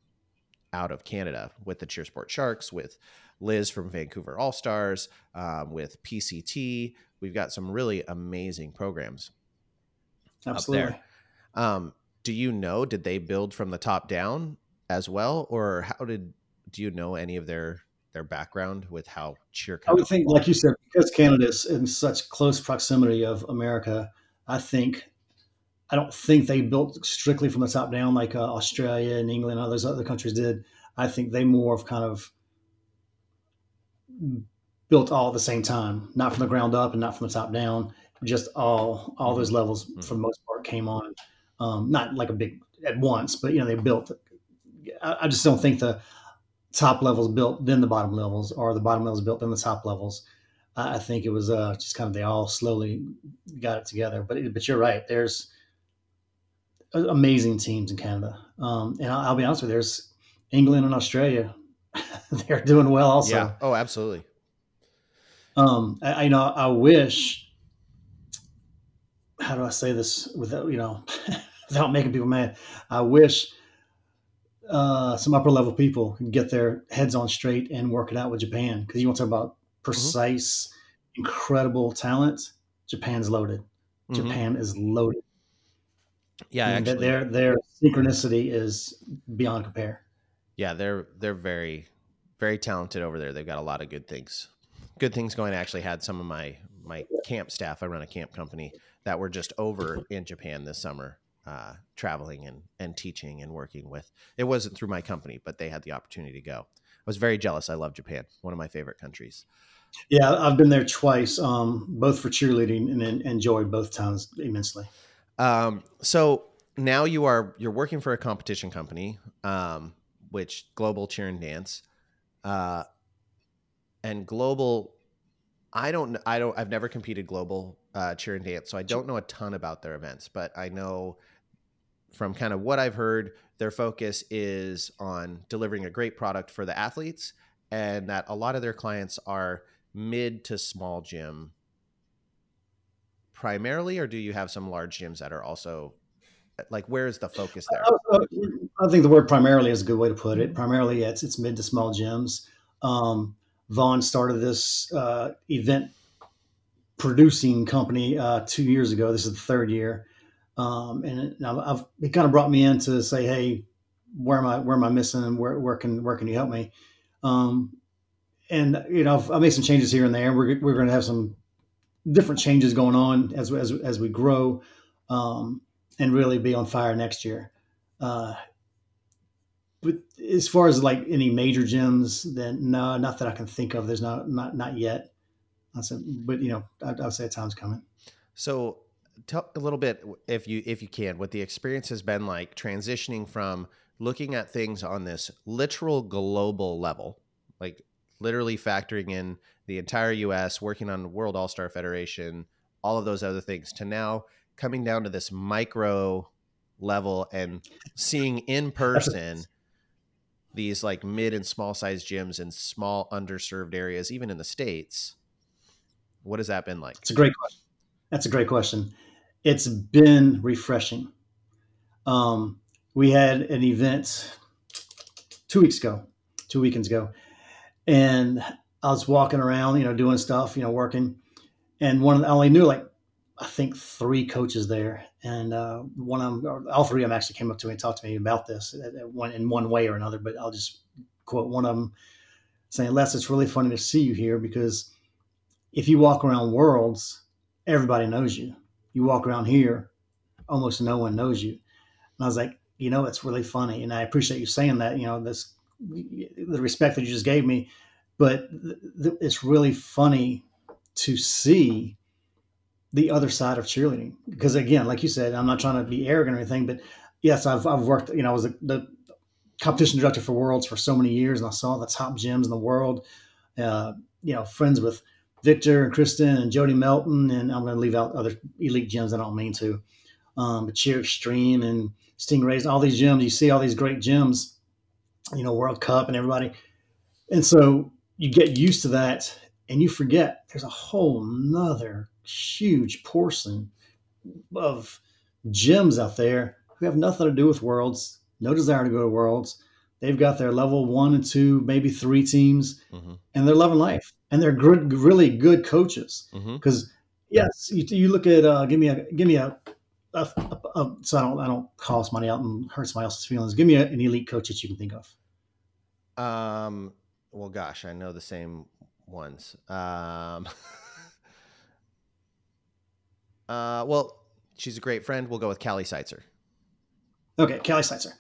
out of Canada with the Cheersport Sharks, with Liz from Vancouver All Stars, um, with PCT. We've got some really amazing programs Absolutely. up there. Um, do you know did they build from the top down as well? Or how did do you know any of their their background with how cheer i would think like you said because canada is in such close proximity of america i think i don't think they built strictly from the top down like uh, australia and england and all those other countries did. I think they more of kind of built all at the same time not from the ground up and not from the top down just all all those levels mm-hmm. for the most part came on um, not like a big at once, but you know they built. I, I just don't think the top levels built then the bottom levels, or the bottom levels built then the top levels. I think it was uh, just kind of they all slowly got it together. But but you're right. There's amazing teams in Canada. Um, and I'll, I'll, be honest with you, there's England and Australia. <laughs> They're doing well also. Yeah. Oh, absolutely. Um, I, I know I wish, how do I say this without, you know, <laughs> without making people mad? I wish uh, some upper level people can get their heads on straight and work it out with Japan. Cause you want to talk about mm-hmm. precise, mm-hmm. incredible talent. Japan's loaded. Mm-hmm. Japan is loaded. Yeah, actually, their their synchronicity is beyond compare. Yeah, they're they're very very talented over there. They've got a lot of good things. Good things going. I actually had some of my my camp staff. I run a camp company that were just over in Japan this summer, uh, traveling and and teaching and working with. It wasn't through my company, but they had the opportunity to go. I was very jealous. I love Japan, one of my favorite countries. Yeah, I've been there twice, um, both for cheerleading, and enjoyed both times immensely. Um, so now you are you're working for a competition company, um, which Global Cheer and Dance, uh, and Global. I don't. I don't. I've never competed global uh, cheer and dance, so I don't know a ton about their events. But I know from kind of what I've heard, their focus is on delivering a great product for the athletes, and that a lot of their clients are mid to small gym primarily, or do you have some large gyms that are also like where is the focus there? I think the word primarily is a good way to put it. Primarily, it's it's mid to small gyms. Um, Vaughn started this uh, event producing company uh, two years ago. This is the third year, um, and it, I've, it kind of brought me in to say, hey, where am I? Where am I missing? Where, where can where can you help me? Um, and you know, I've, I've made some changes here and there. We're we're going to have some different changes going on as as as we grow, um, and really be on fire next year. Uh, but as far as like any major gyms, then no, not that I can think of. There's not not not yet. I said, but you know, I, I would say a time's coming. So, tell a little bit, if you if you can, what the experience has been like transitioning from looking at things on this literal global level, like literally factoring in the entire U.S., working on World All Star Federation, all of those other things, to now coming down to this micro level and seeing in person these like mid and small size gyms in small underserved areas, even in the states. What has that been like? It's a great question. That's a great question. It's been refreshing. Um, we had an event two weeks ago, two weekends ago, and I was walking around, you know, doing stuff, you know, working, and one I only knew like I think three coaches there, and uh, one of them, all three of them actually came up to me and talked to me about this one in one way or another. But I'll just quote one of them saying, "Les, it's really funny to see you here because if you walk around Worlds, everybody knows you. You walk around here, almost no one knows you." And I was like, you know, it's really funny, and I appreciate you saying that. You know, this the respect that you just gave me, but th- th- it's really funny to see the other side of cheerleading because again, like you said, I'm not trying to be arrogant or anything, but yes, I've I've worked. You know, I was the, the competition director for Worlds for so many years, and I saw the top gyms in the world. Uh, you know, friends with Victor and Kristen and Jody Melton, and I'm going to leave out other elite gyms. I don't mean to, um, but Cheer Extreme and Stingrays, all these gyms. You see all these great gyms, you know, World Cup and everybody. And so you get used to that and you forget there's a whole nother huge portion of gyms out there who have nothing to do with worlds, no desire to go to worlds. They've got their level one and two, maybe three teams, mm-hmm. and they're loving life. And they're good, really good coaches. Because mm-hmm. yes, you, you, look at uh, give me a give me a, a, a, a, so I don't I don't cost money out and hurt somebody else's feelings. Give me an elite coach that you can think of. Um, well, gosh, I know the same ones. Um, <laughs> uh, well, she's a great friend. We'll go with Callie Seitzer. Okay, Callie Seitzer.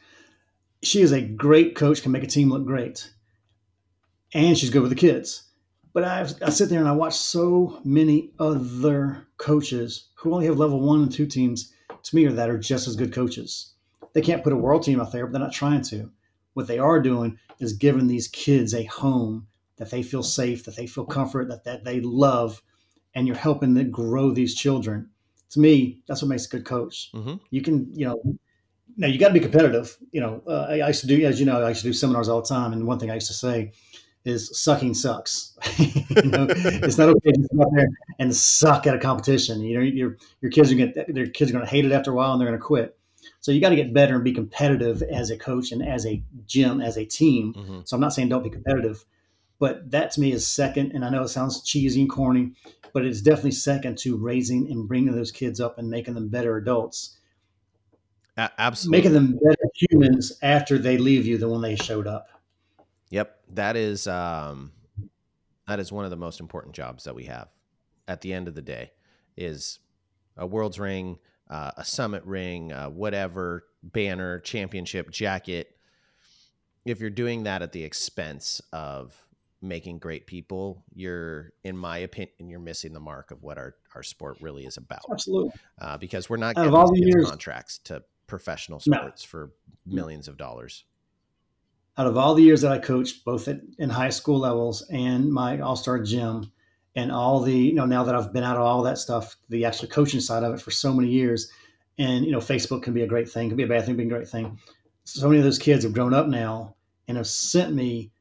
She is a great coach, can make a team look great, and she's good with the kids. But I, I sit there and I watch so many other coaches who only have level one and two teams to me, are that are just as good coaches. They can't put a world team out there, but they're not trying to. What they are doing is giving these kids a home that they feel safe, that they feel comfort, that, that they love, and you're helping them grow these children. To me, that's what makes a good coach. Mm-hmm. You can, you know, now you got to be competitive. You know, uh, I, I used to do, as you know, I used to do seminars all the time, and one thing I used to say is sucking sucks. <laughs> you know, it's not okay to come out there and suck at a competition. You know, your your kids are going their kids are going to hate it after a while, and they're going to quit. So you got to get better and be competitive as a coach and as a gym, as a team. Mm-hmm. So I'm not saying don't be competitive, but that to me is second. And I know it sounds cheesy and corny, but it's definitely second to raising and bringing those kids up and making them better adults. A- absolutely. Making them better humans after they leave you than when they showed up. Yep. That is, um, that is one of the most important jobs that we have at the end of the day is a world's ring, uh, a summit ring, uh, whatever banner, championship, jacket. If you're doing that at the expense of making great people, you're, in my opinion, you're missing the mark of what our, our sport really is about. Absolutely. Uh, because we're not getting all the years, contracts to professional sports no. for millions of dollars. Out of all the years that I coached, both at, in high school levels and my all star gym, and all the, you know, now that I've been out of all that stuff, the actual coaching side of it for so many years, and, you know, Facebook can be a great thing, can be a bad thing, be a great thing. So many of those kids have grown up now and have sent me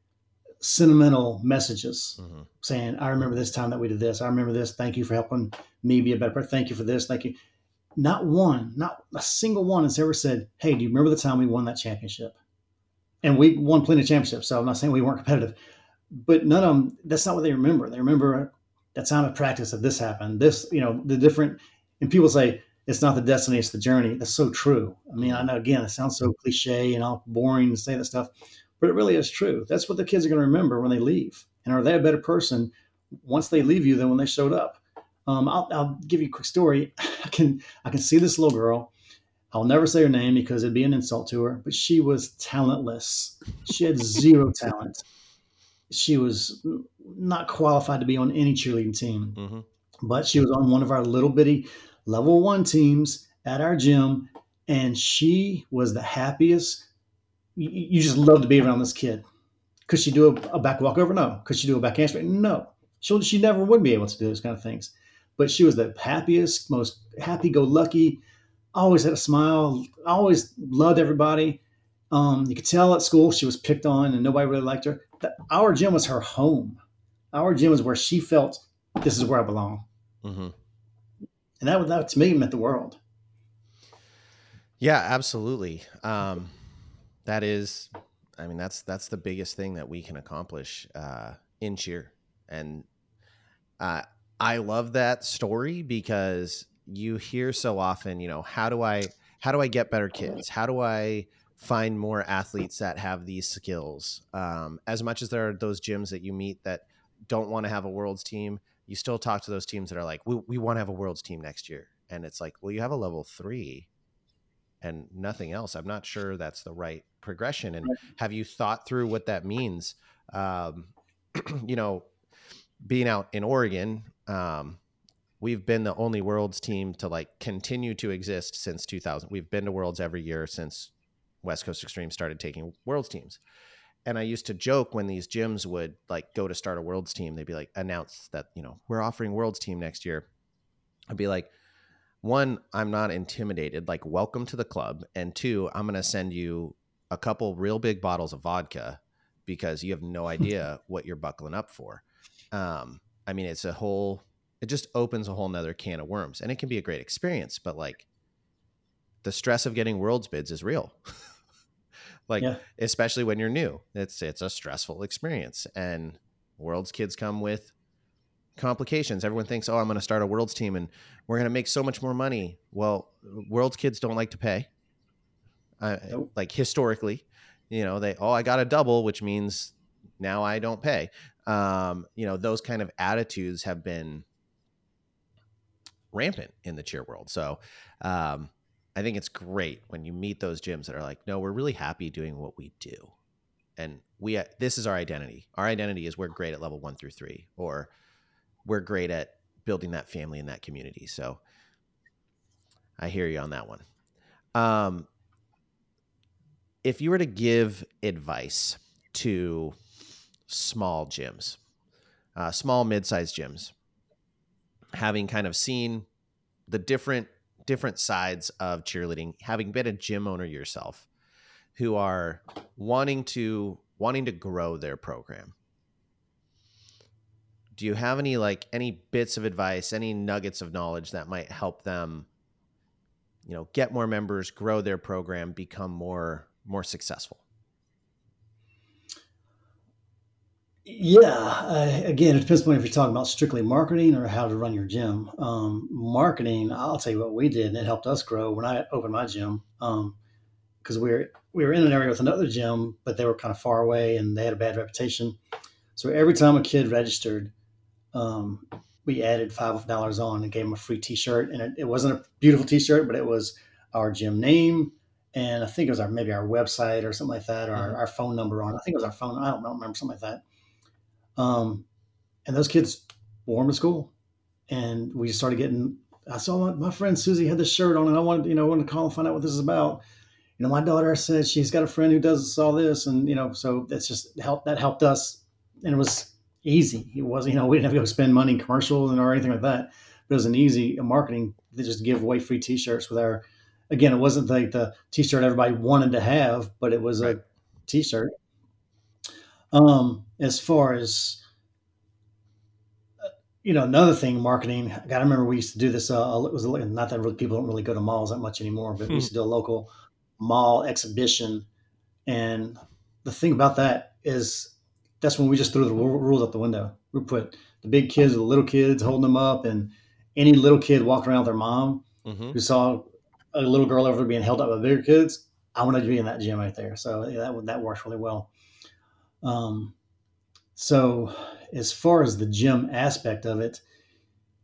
sentimental messages mm-hmm. saying, I remember this time that we did this. I remember this. Thank you for helping me be a better person. Thank you for this. Thank you. Not one, not a single one has ever said, Hey, do you remember the time we won that championship? And we won plenty of championships. So I'm not saying we weren't competitive, but none of them, that's not what they remember. They remember that time of practice that this happened. This, you know, the different, and people say, it's not the destiny, it's the journey. That's so true. I mean, I know again, it sounds so cliche and all boring to say that stuff, but it really is true. That's what the kids are going to remember when they leave. And are they a better person once they leave you than when they showed up? Um, I'll, I'll, give you a quick story. <laughs> I can I can see this little girl. I'll never say her name because it'd be an insult to her, but she was talentless. She had zero <laughs> talent. She was not qualified to be on any cheerleading team, mm-hmm. but she was on one of our little bitty level one teams at our gym, and she was the happiest you, you just love to be around this kid. Could she do a, a back walkover? No. Could she do a back handspring? No. She she never would be able to do those kind of things. But she was the happiest, most happy-go-lucky. Always had a smile. Always loved everybody. Um, you could tell at school she was picked on and nobody really liked her. The, our gym was her home. Our gym was where she felt this is where I belong. Mm-hmm. And that, that to me meant the world. Yeah, absolutely. Um, that is i mean that's that's the biggest thing that we can accomplish uh, in cheer and uh, i love that story because you hear so often you know how do i how do i get better kids how do i find more athletes that have these skills um, as much as there are those gyms that you meet that don't want to have a world's team you still talk to those teams that are like we, we want to have a world's team next year and it's like well you have a level three and nothing else. I'm not sure that's the right progression. And have you thought through what that means? Um, <clears throat> you know, being out in Oregon, um, we've been the only worlds team to like continue to exist since 2000. We've been to worlds every year since West Coast Extreme started taking worlds teams. And I used to joke when these gyms would like go to start a worlds team, they'd be like, announce that, you know, we're offering worlds team next year. I'd be like, one, I'm not intimidated, like, welcome to the club. And two, I'm going to send you a couple real big bottles of vodka because you have no <laughs> idea what you're buckling up for. Um, I mean, it's a whole, it just opens a whole nother can of worms and it can be a great experience, but like the stress of getting world's bids is real. <laughs> like, yeah. especially when you're new, it's, it's a stressful experience and world's kids come with complications. Everyone thinks, oh, I'm going to start a world's team and we're going to make so much more money. Well, world's kids don't like to pay. Uh, nope. Like historically, you know, they, oh, I got a double, which means now I don't pay. Um, you know, those kind of attitudes have been rampant in the cheer world. So, um, I think it's great when you meet those gyms that are like, no, we're really happy doing what we do. And we, this is our identity. Our identity is we're great at level one through three, or we're great at building that family and that community. So I hear you on that one. Um, if you were to give advice to small gyms, uh, small mid-sized gyms, having kind of seen the different different sides of cheerleading, having been a gym owner yourself, who are wanting to wanting to grow their program. Do you have any like any bits of advice, any nuggets of knowledge that might help them you know, get more members, grow their program, become more more successful? Yeah, uh, again, it depends on if you're talking about strictly marketing or how to run your gym. Um, marketing, I'll tell you what we did, and it helped us grow when I opened my gym. because um, we were we were in an area with another gym, but they were kind of far away and they had a bad reputation. So every time a kid registered, um, we added five dollars on and gave them a free T-shirt, and it, it, wasn't a beautiful T-shirt, but it was our gym name, and I think it was our maybe our website or something like that, or mm-hmm. our, our, phone number on. I think it was our phone. I don't, I don't remember something like that um, and those kids wore them to school. And we started getting, I saw my, my friend Susie had this shirt on and I wanted, you know, I wanted to call and find out what this is about. You know, my daughter said she's got a friend who does all this. And, you know, so that's just helped, that helped us. And it was easy. It wasn't, you know, we didn't have to go spend money in commercials and or anything like that. But it was an easy marketing to just give away free t-shirts with our, again, it wasn't like the t-shirt everybody wanted to have, but it was right. a t-shirt um, as far as uh, you know, another thing, marketing. I got to remember we used to do this. Uh, it was not that really, people don't really go to malls that much anymore, but hmm. we used to do a local mall exhibition. And the thing about that is that's when we just threw the rules out the window. We put the big kids, the little kids, holding them up, and any little kid walking around with their mom mm-hmm. who saw a little girl over there being held up by bigger kids. I wanted to be in that gym right there. So yeah, that that works really well. Um, so, as far as the gym aspect of it,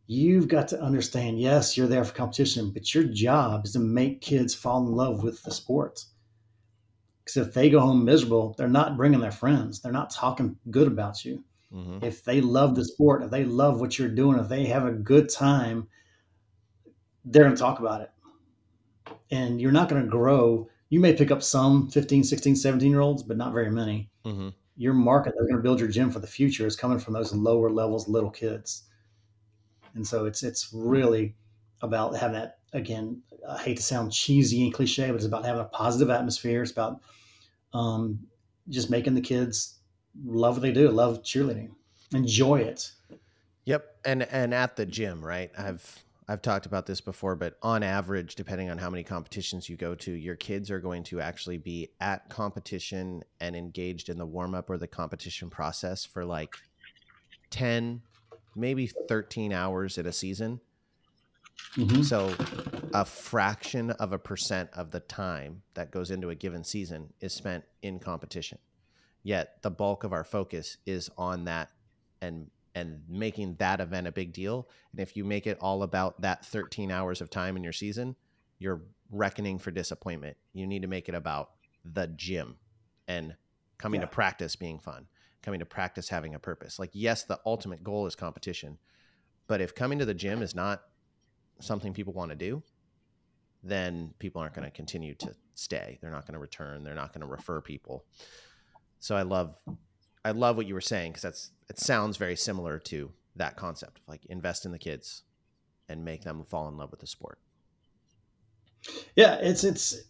you've got to understand yes, you're there for competition, but your job is to make kids fall in love with the sport. Because if they go home miserable, they're not bringing their friends, they're not talking good about you. Mm-hmm. If they love the sport, if they love what you're doing, if they have a good time, they're going to talk about it. And you're not going to grow. You may pick up some 15, 16, 17 year olds, but not very many. Mm-hmm your market that's going to build your gym for the future is coming from those lower levels little kids. And so it's it's really about having that again i hate to sound cheesy and cliche but it's about having a positive atmosphere. It's about um, just making the kids love what they do love cheerleading enjoy it. Yep and and at the gym right? I've I've talked about this before, but on average, depending on how many competitions you go to, your kids are going to actually be at competition and engaged in the warm up or the competition process for like 10, maybe 13 hours in a season. Mm-hmm. So, a fraction of a percent of the time that goes into a given season is spent in competition. Yet, the bulk of our focus is on that and and making that event a big deal. And if you make it all about that 13 hours of time in your season, you're reckoning for disappointment. You need to make it about the gym and coming yeah. to practice being fun, coming to practice having a purpose. Like, yes, the ultimate goal is competition, but if coming to the gym is not something people want to do, then people aren't going to continue to stay. They're not going to return. They're not going to refer people. So I love I love what you were saying because that's it sounds very similar to that concept. Like invest in the kids and make them fall in love with the sport. Yeah, it's it's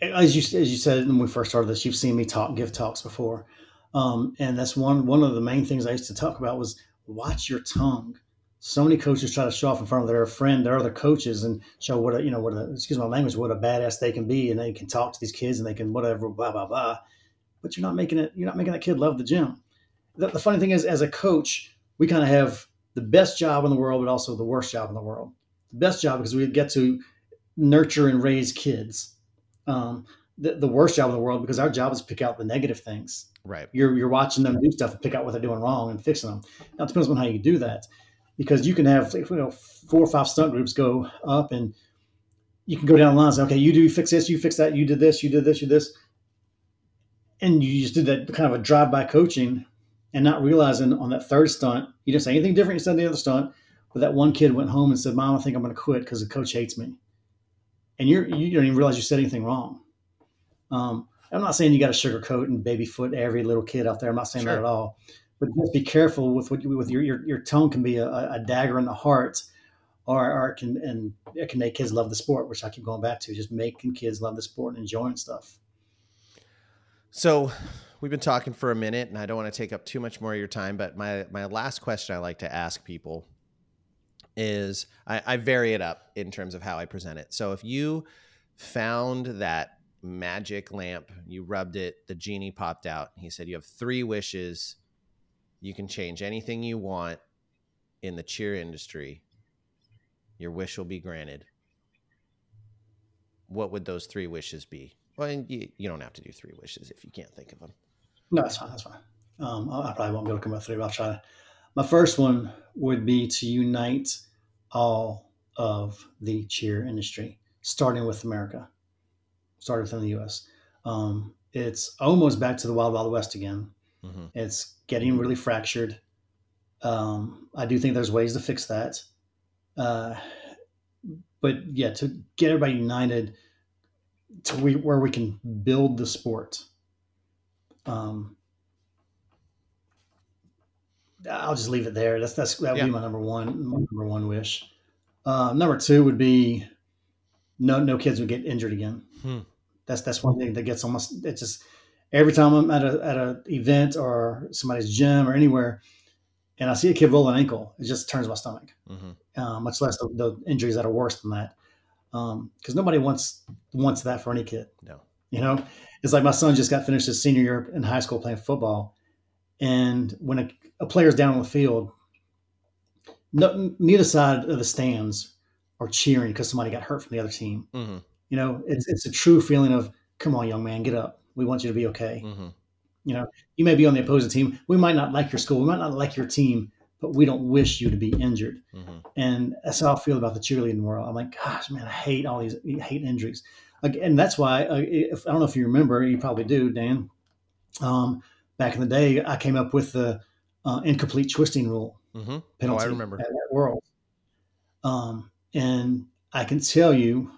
as you as you said when we first started this. You've seen me talk give talks before, um, and that's one one of the main things I used to talk about was watch your tongue. So many coaches try to show off in front of their friend, their other coaches, and show what a you know what a excuse my language, what a badass they can be, and they can talk to these kids and they can whatever blah blah blah but you're not making it you're not making that kid love the gym. The, the funny thing is as a coach we kind of have the best job in the world but also the worst job in the world. The best job because we get to nurture and raise kids. Um, the, the worst job in the world because our job is to pick out the negative things. Right. You're, you're watching them do stuff and pick out what they're doing wrong and fixing them. Now it depends on how you do that because you can have you know four or five stunt groups go up and you can go down the line and say, okay, you do fix this, you fix that, you did this, you did this, you did this and you just did that kind of a drive-by coaching and not realizing on that third stunt, you didn't say anything different you said the other stunt, but that one kid went home and said, Mom, I think I'm going to quit because the coach hates me. And you're, you don't even realize you said anything wrong. Um, I'm not saying you got to sugarcoat and baby foot every little kid out there. I'm not saying sure. that at all. But just be careful with what you, with your, your, your tone can be a, a dagger in the heart or, or it can and it can make kids love the sport, which I keep going back to, just making kids love the sport and enjoying stuff. So we've been talking for a minute and I don't want to take up too much more of your time, but my my last question I like to ask people is I, I vary it up in terms of how I present it. So if you found that magic lamp, you rubbed it, the genie popped out. He said you have three wishes. You can change anything you want in the cheer industry. Your wish will be granted. What would those three wishes be? Well, you, you don't have to do three wishes if you can't think of them. No, that's fine. That's fine. Um, I probably won't be able to come up with three, but I'll try. My first one would be to unite all of the cheer industry, starting with America, starting within the U.S. Um, it's almost back to the Wild Wild West again. Mm-hmm. It's getting really fractured. Um, I do think there's ways to fix that. Uh, but yeah, to get everybody united to we, where we can build the sport. Um, I'll just leave it there. That's that's that would yeah. be my number one my number one wish. Uh, number two would be no no kids would get injured again. Hmm. That's that's one thing that gets almost it's just every time I'm at a at an event or somebody's gym or anywhere, and I see a kid roll an ankle, it just turns my stomach. Mm-hmm. Uh, much less the, the, injuries that are worse than that, because um, nobody wants wants that for any kid. No, you know, it's like my son just got finished his senior year in high school playing football, and when a, a player's down on the field, no, neither side of the stands are cheering because somebody got hurt from the other team. Mm-hmm. You know, it's it's a true feeling of come on, young man, get up. We want you to be okay. Mm-hmm. You know, you may be on the opposing team. We might not like your school. We might not like your team, but we don't wish you to be injured. Mm-hmm. And that's how I feel about the cheerleading world. I'm like, gosh, man, I hate all these, I hate injuries. And that's why, uh, if, I don't know if you remember, you probably do, Dan. Um, back in the day, I came up with the uh, incomplete twisting rule mm-hmm. penalty. Oh, I remember at, at World. Um, and I can tell you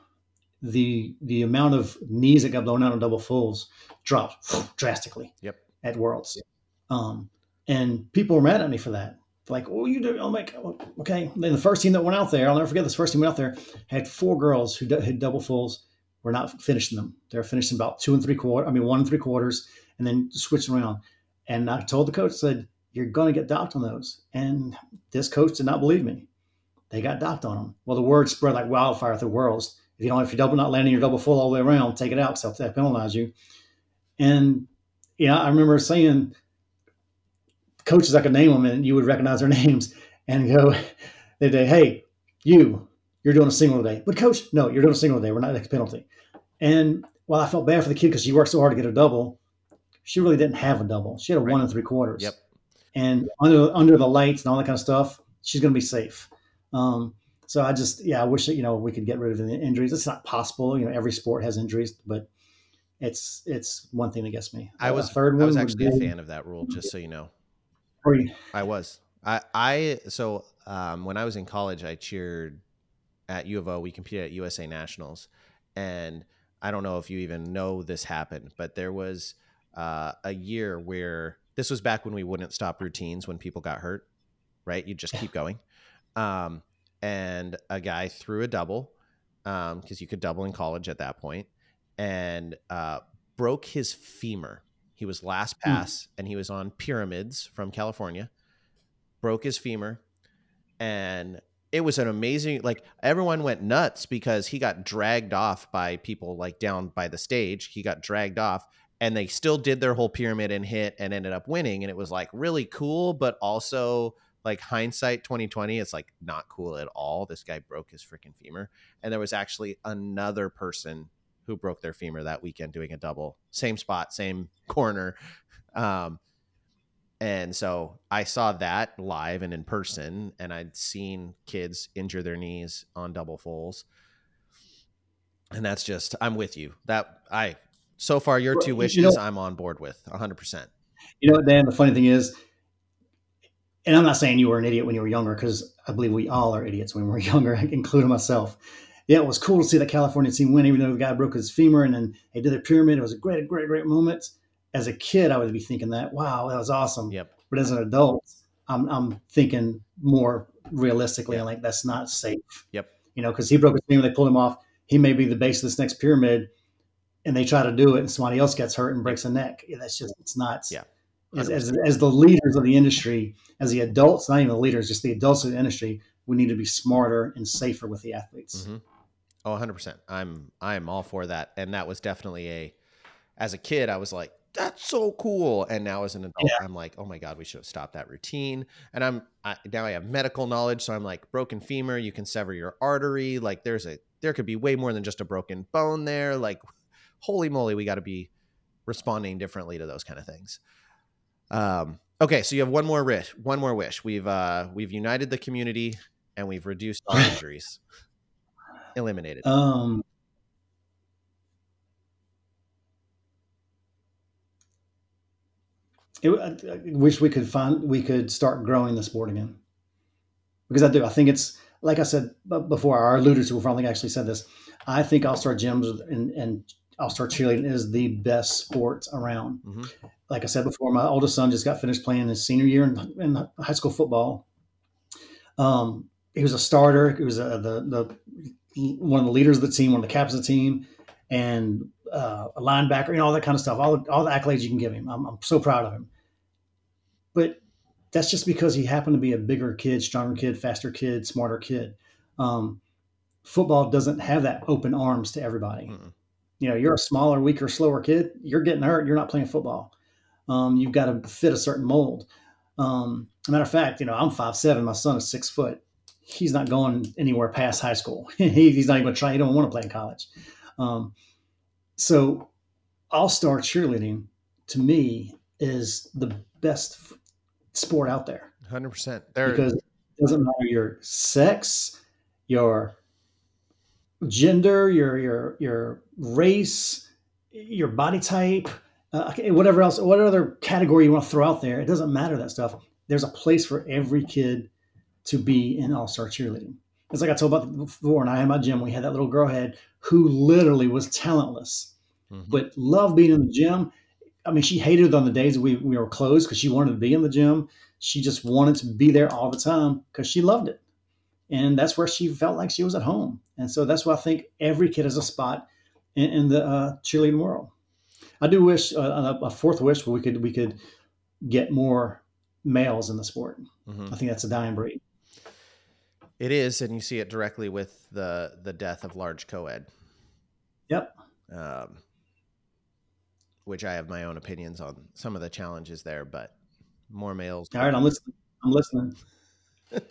the the amount of knees that got blown out on double fulls dropped drastically. Yep. At Worlds, um, and people were mad at me for that. Like, oh, you do? I'm like, okay. Then the first team that went out there, I'll never forget this first team went out there had four girls who had double fulls. Were not finishing them. They were finishing about two and three quarter. I mean, one and three quarters, and then switching around. And I told the coach, said, "You're going to get docked on those." And this coach did not believe me. They got docked on them. Well, the word spread like wildfire through Worlds if you don't, if you're double not landing your double full all the way around, take it out. So that penalize you. And yeah, I remember saying coaches I could name them and you would recognize their <laughs> names and go, they'd say, hey, you, you're doing a single today. But coach, no, you're doing a single today. We're not taking penalty. And while I felt bad for the kid because she worked so hard to get a double, she really didn't have a double. She had a right. one and three quarters. Yep. And under under the lights and all that kind of stuff, she's going to be safe. Um, so I just, yeah, I wish that, you know, we could get rid of the injuries. It's not possible. You know, every sport has injuries, but it's, it's one thing that gets me. I was, third I was actually a fan of that rule, just so you know. I was, I, I, so, um, when I was in college, I cheered at U of O. We competed at USA Nationals. And I don't know if you even know this happened, but there was uh, a year where this was back when we wouldn't stop routines when people got hurt, right? You just keep going. Um, and a guy threw a double because um, you could double in college at that point, and uh, broke his femur. He was last hmm. pass, mm. and he was on pyramids from California. Broke his femur, and it was an amazing. Like everyone went nuts because he got dragged off by people like down by the stage. He got dragged off, and they still did their whole pyramid and hit and ended up winning. And it was like really cool, but also like hindsight 2020 it's like not cool at all this guy broke his freaking femur and there was actually another person who broke their femur that weekend doing a double. Same spot same <laughs> corner. Um, and so i saw that live and in person and i'd seen kids injure their knees on double fulls and that's just i'm with you. That i so far your two wishes you know, i'm on board with 100% you know what, dan the funny thing is and I'm not saying you were an idiot when you were younger, because I believe we all are idiots when we're <laughs> younger, including myself. Yeah, it was cool to see that California team win, even though the guy broke his femur and then they did the pyramid. It was a great, great, great moment. As a kid, I would be thinking that, wow, that was awesome. Yep. But as an adult, I'm, I'm thinking more realistically, and like that's not safe. Yep. You know, because he broke his femur, they pulled him off. He may be the base of this next pyramid, and they try to do it, and somebody else gets hurt and breaks a neck. Yeah, that's just it's not. Yeah. As, as, as the leaders of the industry, as the adults, not even the leaders, just the adults of the industry, we need to be smarter and safer with the athletes. Mm-hmm. Oh, 100%. I'm I'm all for that. And that was definitely a as a kid I was like that's so cool. And now as an adult Yeah. I'm like, "Oh my god, we should have stopped that routine." And I'm I, now I have medical knowledge, so I'm like, broken femur, you can sever your artery, like there's a there could be way more than just a broken bone there. Like holy moly, we got to be responding differently to those kind of things. Um okay, so you have one more wish, one more wish. We've uh we've united the community and we've reduced all <laughs> injuries. Eliminated. Um, it, I, I wish we could find we could start growing the sport again because I do. I think it's like I said before. Our alluded to before. I think I actually said this. I think All Star gyms and, and All Star cheerleading is the best sport around. Mhm. Like I said before, my oldest son just got finished playing his senior year in, in high school football. Um, he was a starter. He was a, the the one of the leaders of the team, one of the captains of the team, and uh, a linebacker, you know, all that kind of stuff, all, all the accolades you can give him. I'm, I'm so proud of him. But that's just because he happened to be a bigger kid, stronger kid, faster kid, smarter kid. Um, football doesn't have that open arms to everybody. Mm-mm. You know, you're a smaller, weaker, slower kid. You're getting hurt. You're not playing football. Um, you've got to fit a certain mold. Um, matter of fact, you know, I'm five seven. My son is six foot. He's not going anywhere past high school. <laughs> he's not even going to try. He don't want to play in college. Um, so, all star cheerleading to me is the best f- sport out there Hundred percent. There, because it doesn't matter your sex, your gender, your your your race, your body type, uh, whatever else, what other category you want to throw out there. It doesn't matter that stuff. There's a place for every kid to be in all star cheerleading. It's like I told about before, and I had my gym. We had that little girl head who literally was talentless, Mhm. but loved being in the gym. I mean, she hated it on the days we, we were closed because she wanted to be in the gym. She just wanted to be there all the time because she loved it. And that's where she felt like she was at home. And so that's why I think every kid has a spot in, in the uh, cheerleading world. I do wish uh, a, fourth wish where we could we could get more males in the sport. Mhm. I think that's a dying breed. It is, and you see it directly with the the death of large co-ed. Yep. Um, which I have my own opinions on some of the challenges there, but more males. All right, I'm listening. I'm listening. <laughs>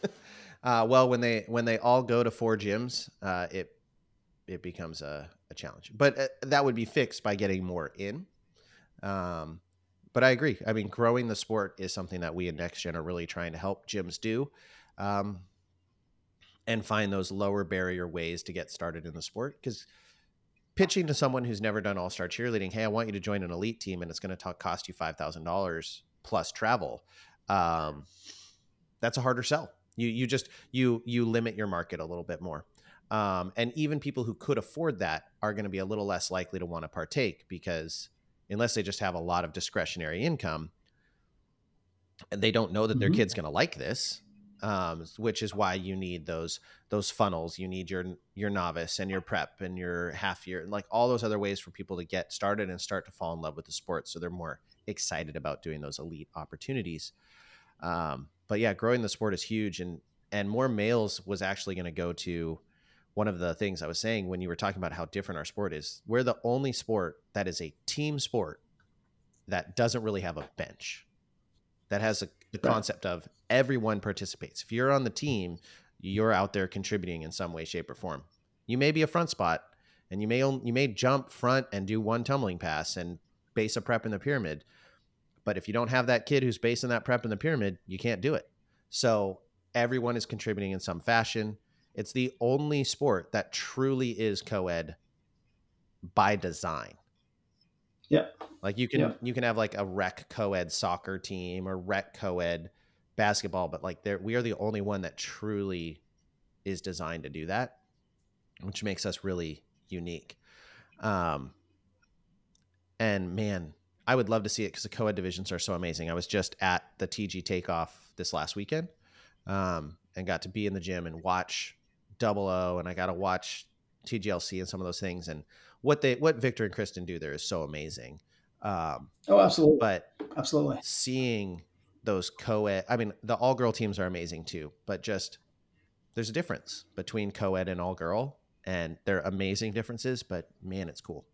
Uh, well, when they when they all go to four gyms, uh, it it becomes a, a challenge. But uh, that would be fixed by getting more in. Um, but I agree. I mean, growing the sport is something that we in Next Gen are really trying to help gyms do, um, and find those lower barrier ways to get started in the sport. Because pitching to someone who's never done All Star cheerleading, hey, I want you to join an elite team, and it's going to cost you five thousand dollars plus travel. Um, that's a harder sell. You you just you you limit your market a little bit more. Um, and even people who could afford that are going to be a little less likely to want to partake because unless they just have a lot of discretionary income, and they don't know that their Mhm. kid's going to like this, um, which is why you need those those funnels. You need your your novice and your prep and your half year, and like all those other ways for people to get started and start to fall in love with the sport, so they're more excited about doing those elite opportunities. Um, but yeah, growing the sport is huge, and and more males was actually going to go to one of the things I was saying when you were talking about how different our sport is. We're the only sport that is a team sport that doesn't really have a bench, that has a, the Right. concept of everyone participates. If you're on the team, you're out there contributing in some way, shape, or form. You may be a front spot, and you may you may jump front and do one tumbling pass and base a prep in the pyramid. But if you don't have that kid who's basing that prep in the pyramid, you can't do it. So everyone is contributing in some fashion. It's the only sport that truly is co-ed by design. Yep. Like you can Yep. you can have like a rec co-ed soccer team or rec co-ed basketball, but like there we are the only one that truly is designed to do that, which makes us really unique. Um and man, I would love to see it because the co-ed divisions are so amazing. I was just at the TG takeoff this last weekend, um, and got to be in the gym and watch Double O, and I got to watch TGLC and some of those things. And what they what Victor and Kristen do there is so amazing. Um, oh, absolutely. But absolutely seeing those co-ed, I mean, the all girl teams are amazing too. But just there's a difference between co-ed and all girl, and they're amazing differences. But man, it's cool.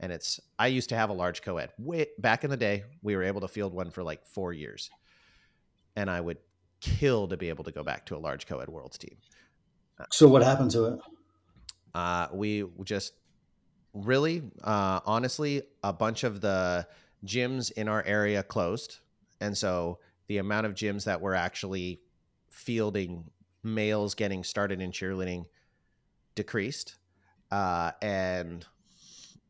And it's I used to have a large co-ed way back in the day. We were able to field one for like four years, and I would kill to be able to go back to a large co-ed worlds team. So what happened to it? Uh, we just really, uh, honestly, a bunch of the gyms in our area closed, and so the amount of gyms that were actually fielding males getting started in cheerleading decreased, uh, and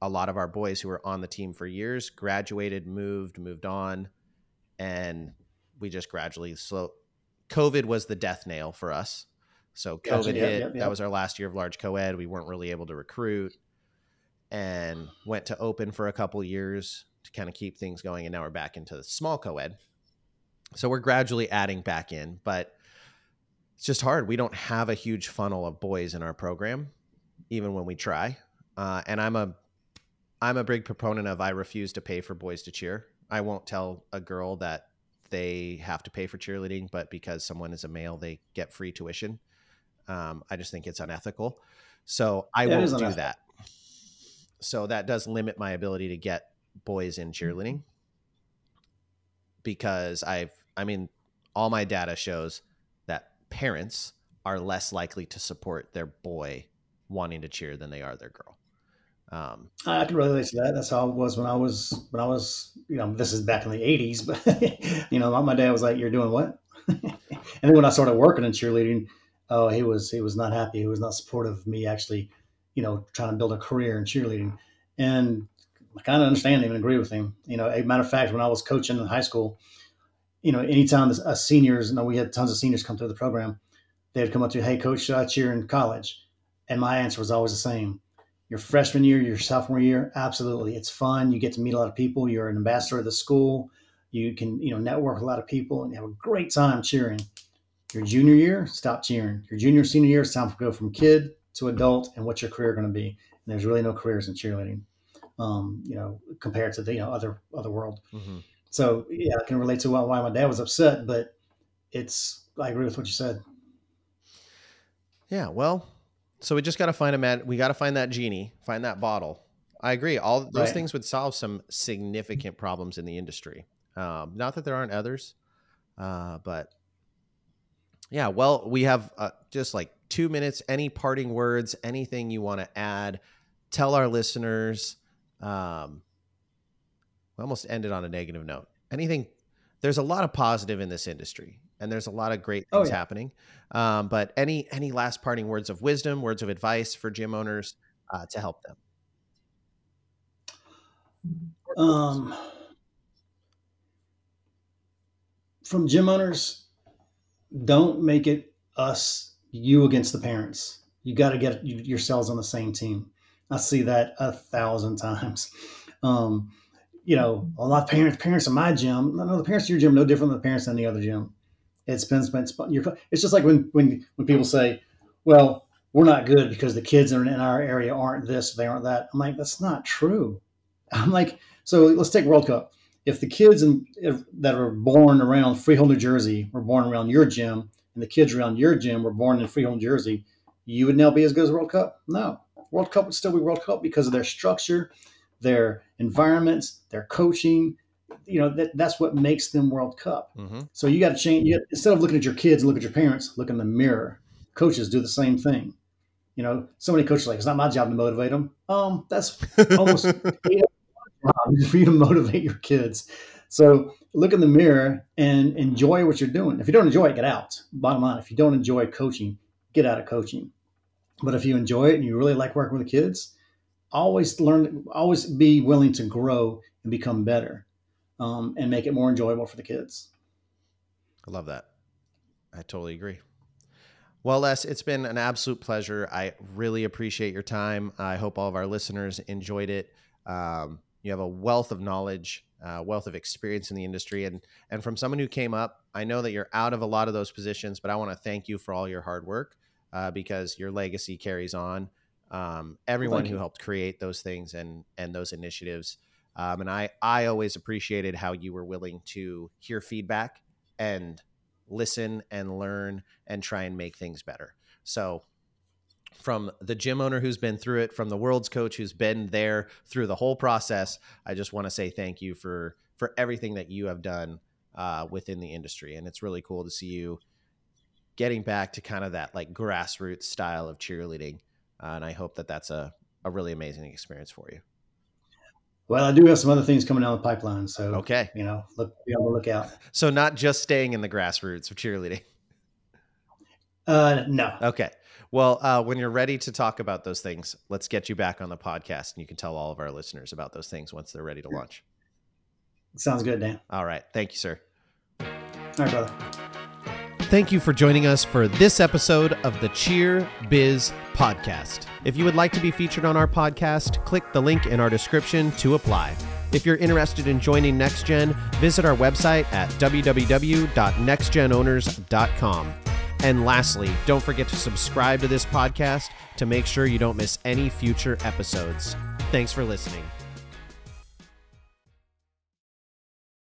a lot of our boys who were on the team for years graduated, moved, moved on, and we just gradually slow. COVID was the death nail for us. So COVID gotcha, hit. That was our last year of large co-ed. We weren't really able to recruit and went to open for a couple years to kind of keep things going. And now we're back into small co-ed. So we're gradually adding back in, but it's just hard. We don't have a huge funnel of boys in our program, even when we try. Uh, and I'm a I'm a big proponent of I refuse to pay for boys to cheer. I won't tell a girl that they have to pay for cheerleading, but because someone is a male, they get free tuition. Um, I just think it's unethical. So I won't do that so that does limit my ability to get boys in mm-hmm. cheerleading because I've I mean all my data shows that parents are less likely to support their boy wanting to cheer than they are their girl. Um, I can relate to that. That's how it was when I was when I was you know this is back in the '80s, <laughs> but you know my dad was like, "You're doing what?" <laughs> and then when I started working in cheerleading, oh he was he was not happy. He was not supportive of me actually you know, trying to build a career in cheerleading. And I kind of understand him and agree with him. You know, a matter of fact, when I was coaching in high school, you know, anytime a seniors, you know, we had tons of seniors come through the program, they'd come up to, hey, coach, should I cheer in college? And my answer was always the same. Your freshman year, your sophomore year, absolutely. It's fun. You get to meet a lot of people. You're an ambassador of the school. You can, you know, network a lot of people and have a great time cheering. Your junior year, stop cheering. Your junior, senior year, it's time to go from kid to adult and what's your career going to be. And there's really no careers in cheerleading, um, you know, compared to the you know, other other world. Mm-hmm. So yeah, I can relate to why, why my dad was upset, but it's I agree with what you said. Yeah, well, so we just got to find a man. We got to find that genie, find that bottle. I agree. All those right. things would solve some significant problems in the industry. Um, not that there aren't others, uh, but yeah. Well, we have uh, just like two minutes. Any parting words? Anything you want to add? Tell our listeners. Um, we almost ended on a negative note. Anything? There's a lot of positive in this industry, and there's a lot of great oh, things oh, yeah. happening. Um, but any any last parting words of wisdom, words of advice for gym owners uh, to help them? Um, from gym owners, don't make it us you against the parents. You got to get yourselves on the same team. I see that a thousand times. <laughs> Um, you know, a lot of parents, parents in my gym, no, the parents in your gym no different than the parents in the other gym. It's been spent. It's just like when when when people say, "Well, we're not good because the kids in our area aren't this, they aren't that." I'm like, that's not true. <laughs> I'm like, so let's take World Cup. If the kids in, if, that are born around Freehold, New Jersey, were born around your gym, and the kids around your gym were born in Freehold, Jersey, you would now be as good as World Cup? No. World Cup would still be World Cup because of their structure, their environments, their coaching. You know, that, that's what makes them World Cup. Mm-hmm. So you got to change. You instead of looking at your kids and look at your parents, look in the mirror. Coaches do the same thing. You know, so many coaches like, it's not my job to motivate them. Um, that's almost <laughs> for you to motivate your kids. So look in the mirror and enjoy what you're doing. If you don't enjoy it, get out. Bottom line, if you don't enjoy coaching, get out of coaching. But if you enjoy it and you really like working with kids, always learn, always be willing to grow and become better um, and make it more enjoyable for the kids. I love that. I totally agree. Well, Les, it's been an absolute pleasure. I really appreciate your time. I hope all of our listeners enjoyed it. Um, you have a wealth of knowledge uh, wealth of experience in the industry, and and from someone who came up, I know that you're out of a lot of those positions, but I want to thank you for all your hard work uh, because your legacy carries on. Um, everyone who helped create those things and and those initiatives, um, and I I always appreciated how you were willing to hear feedback and listen and learn and try and make things better. So from the gym owner who's been through it, from the world's coach who's been there through the whole process, I just want to say thank you for for everything that you have done uh, within the industry, and it's really cool to see you getting back to kind of that like grassroots style of cheerleading, uh, and I hope that that's a a really amazing experience for you. Well, I do have some other things coming down the pipeline, so okay, you know, look, be on the lookout. So not just staying in the grassroots of cheerleading. Uh, no. Okay. Well, uh, when you're ready to talk about those things, let's get you back on the podcast and you can tell all of our listeners about those things once they're ready to launch. Sounds good, Dan. All right. Thank you, sir. All right, brother. Thank you for joining us for this episode of the Cheer Biz podcast. If you would like to be featured on our podcast, click the link in our description to apply. If you're interested in joining NextGen, visit our website at www.nextgenowners.com. And lastly, don't forget to subscribe to this podcast to make sure you don't miss any future episodes. Thanks for listening.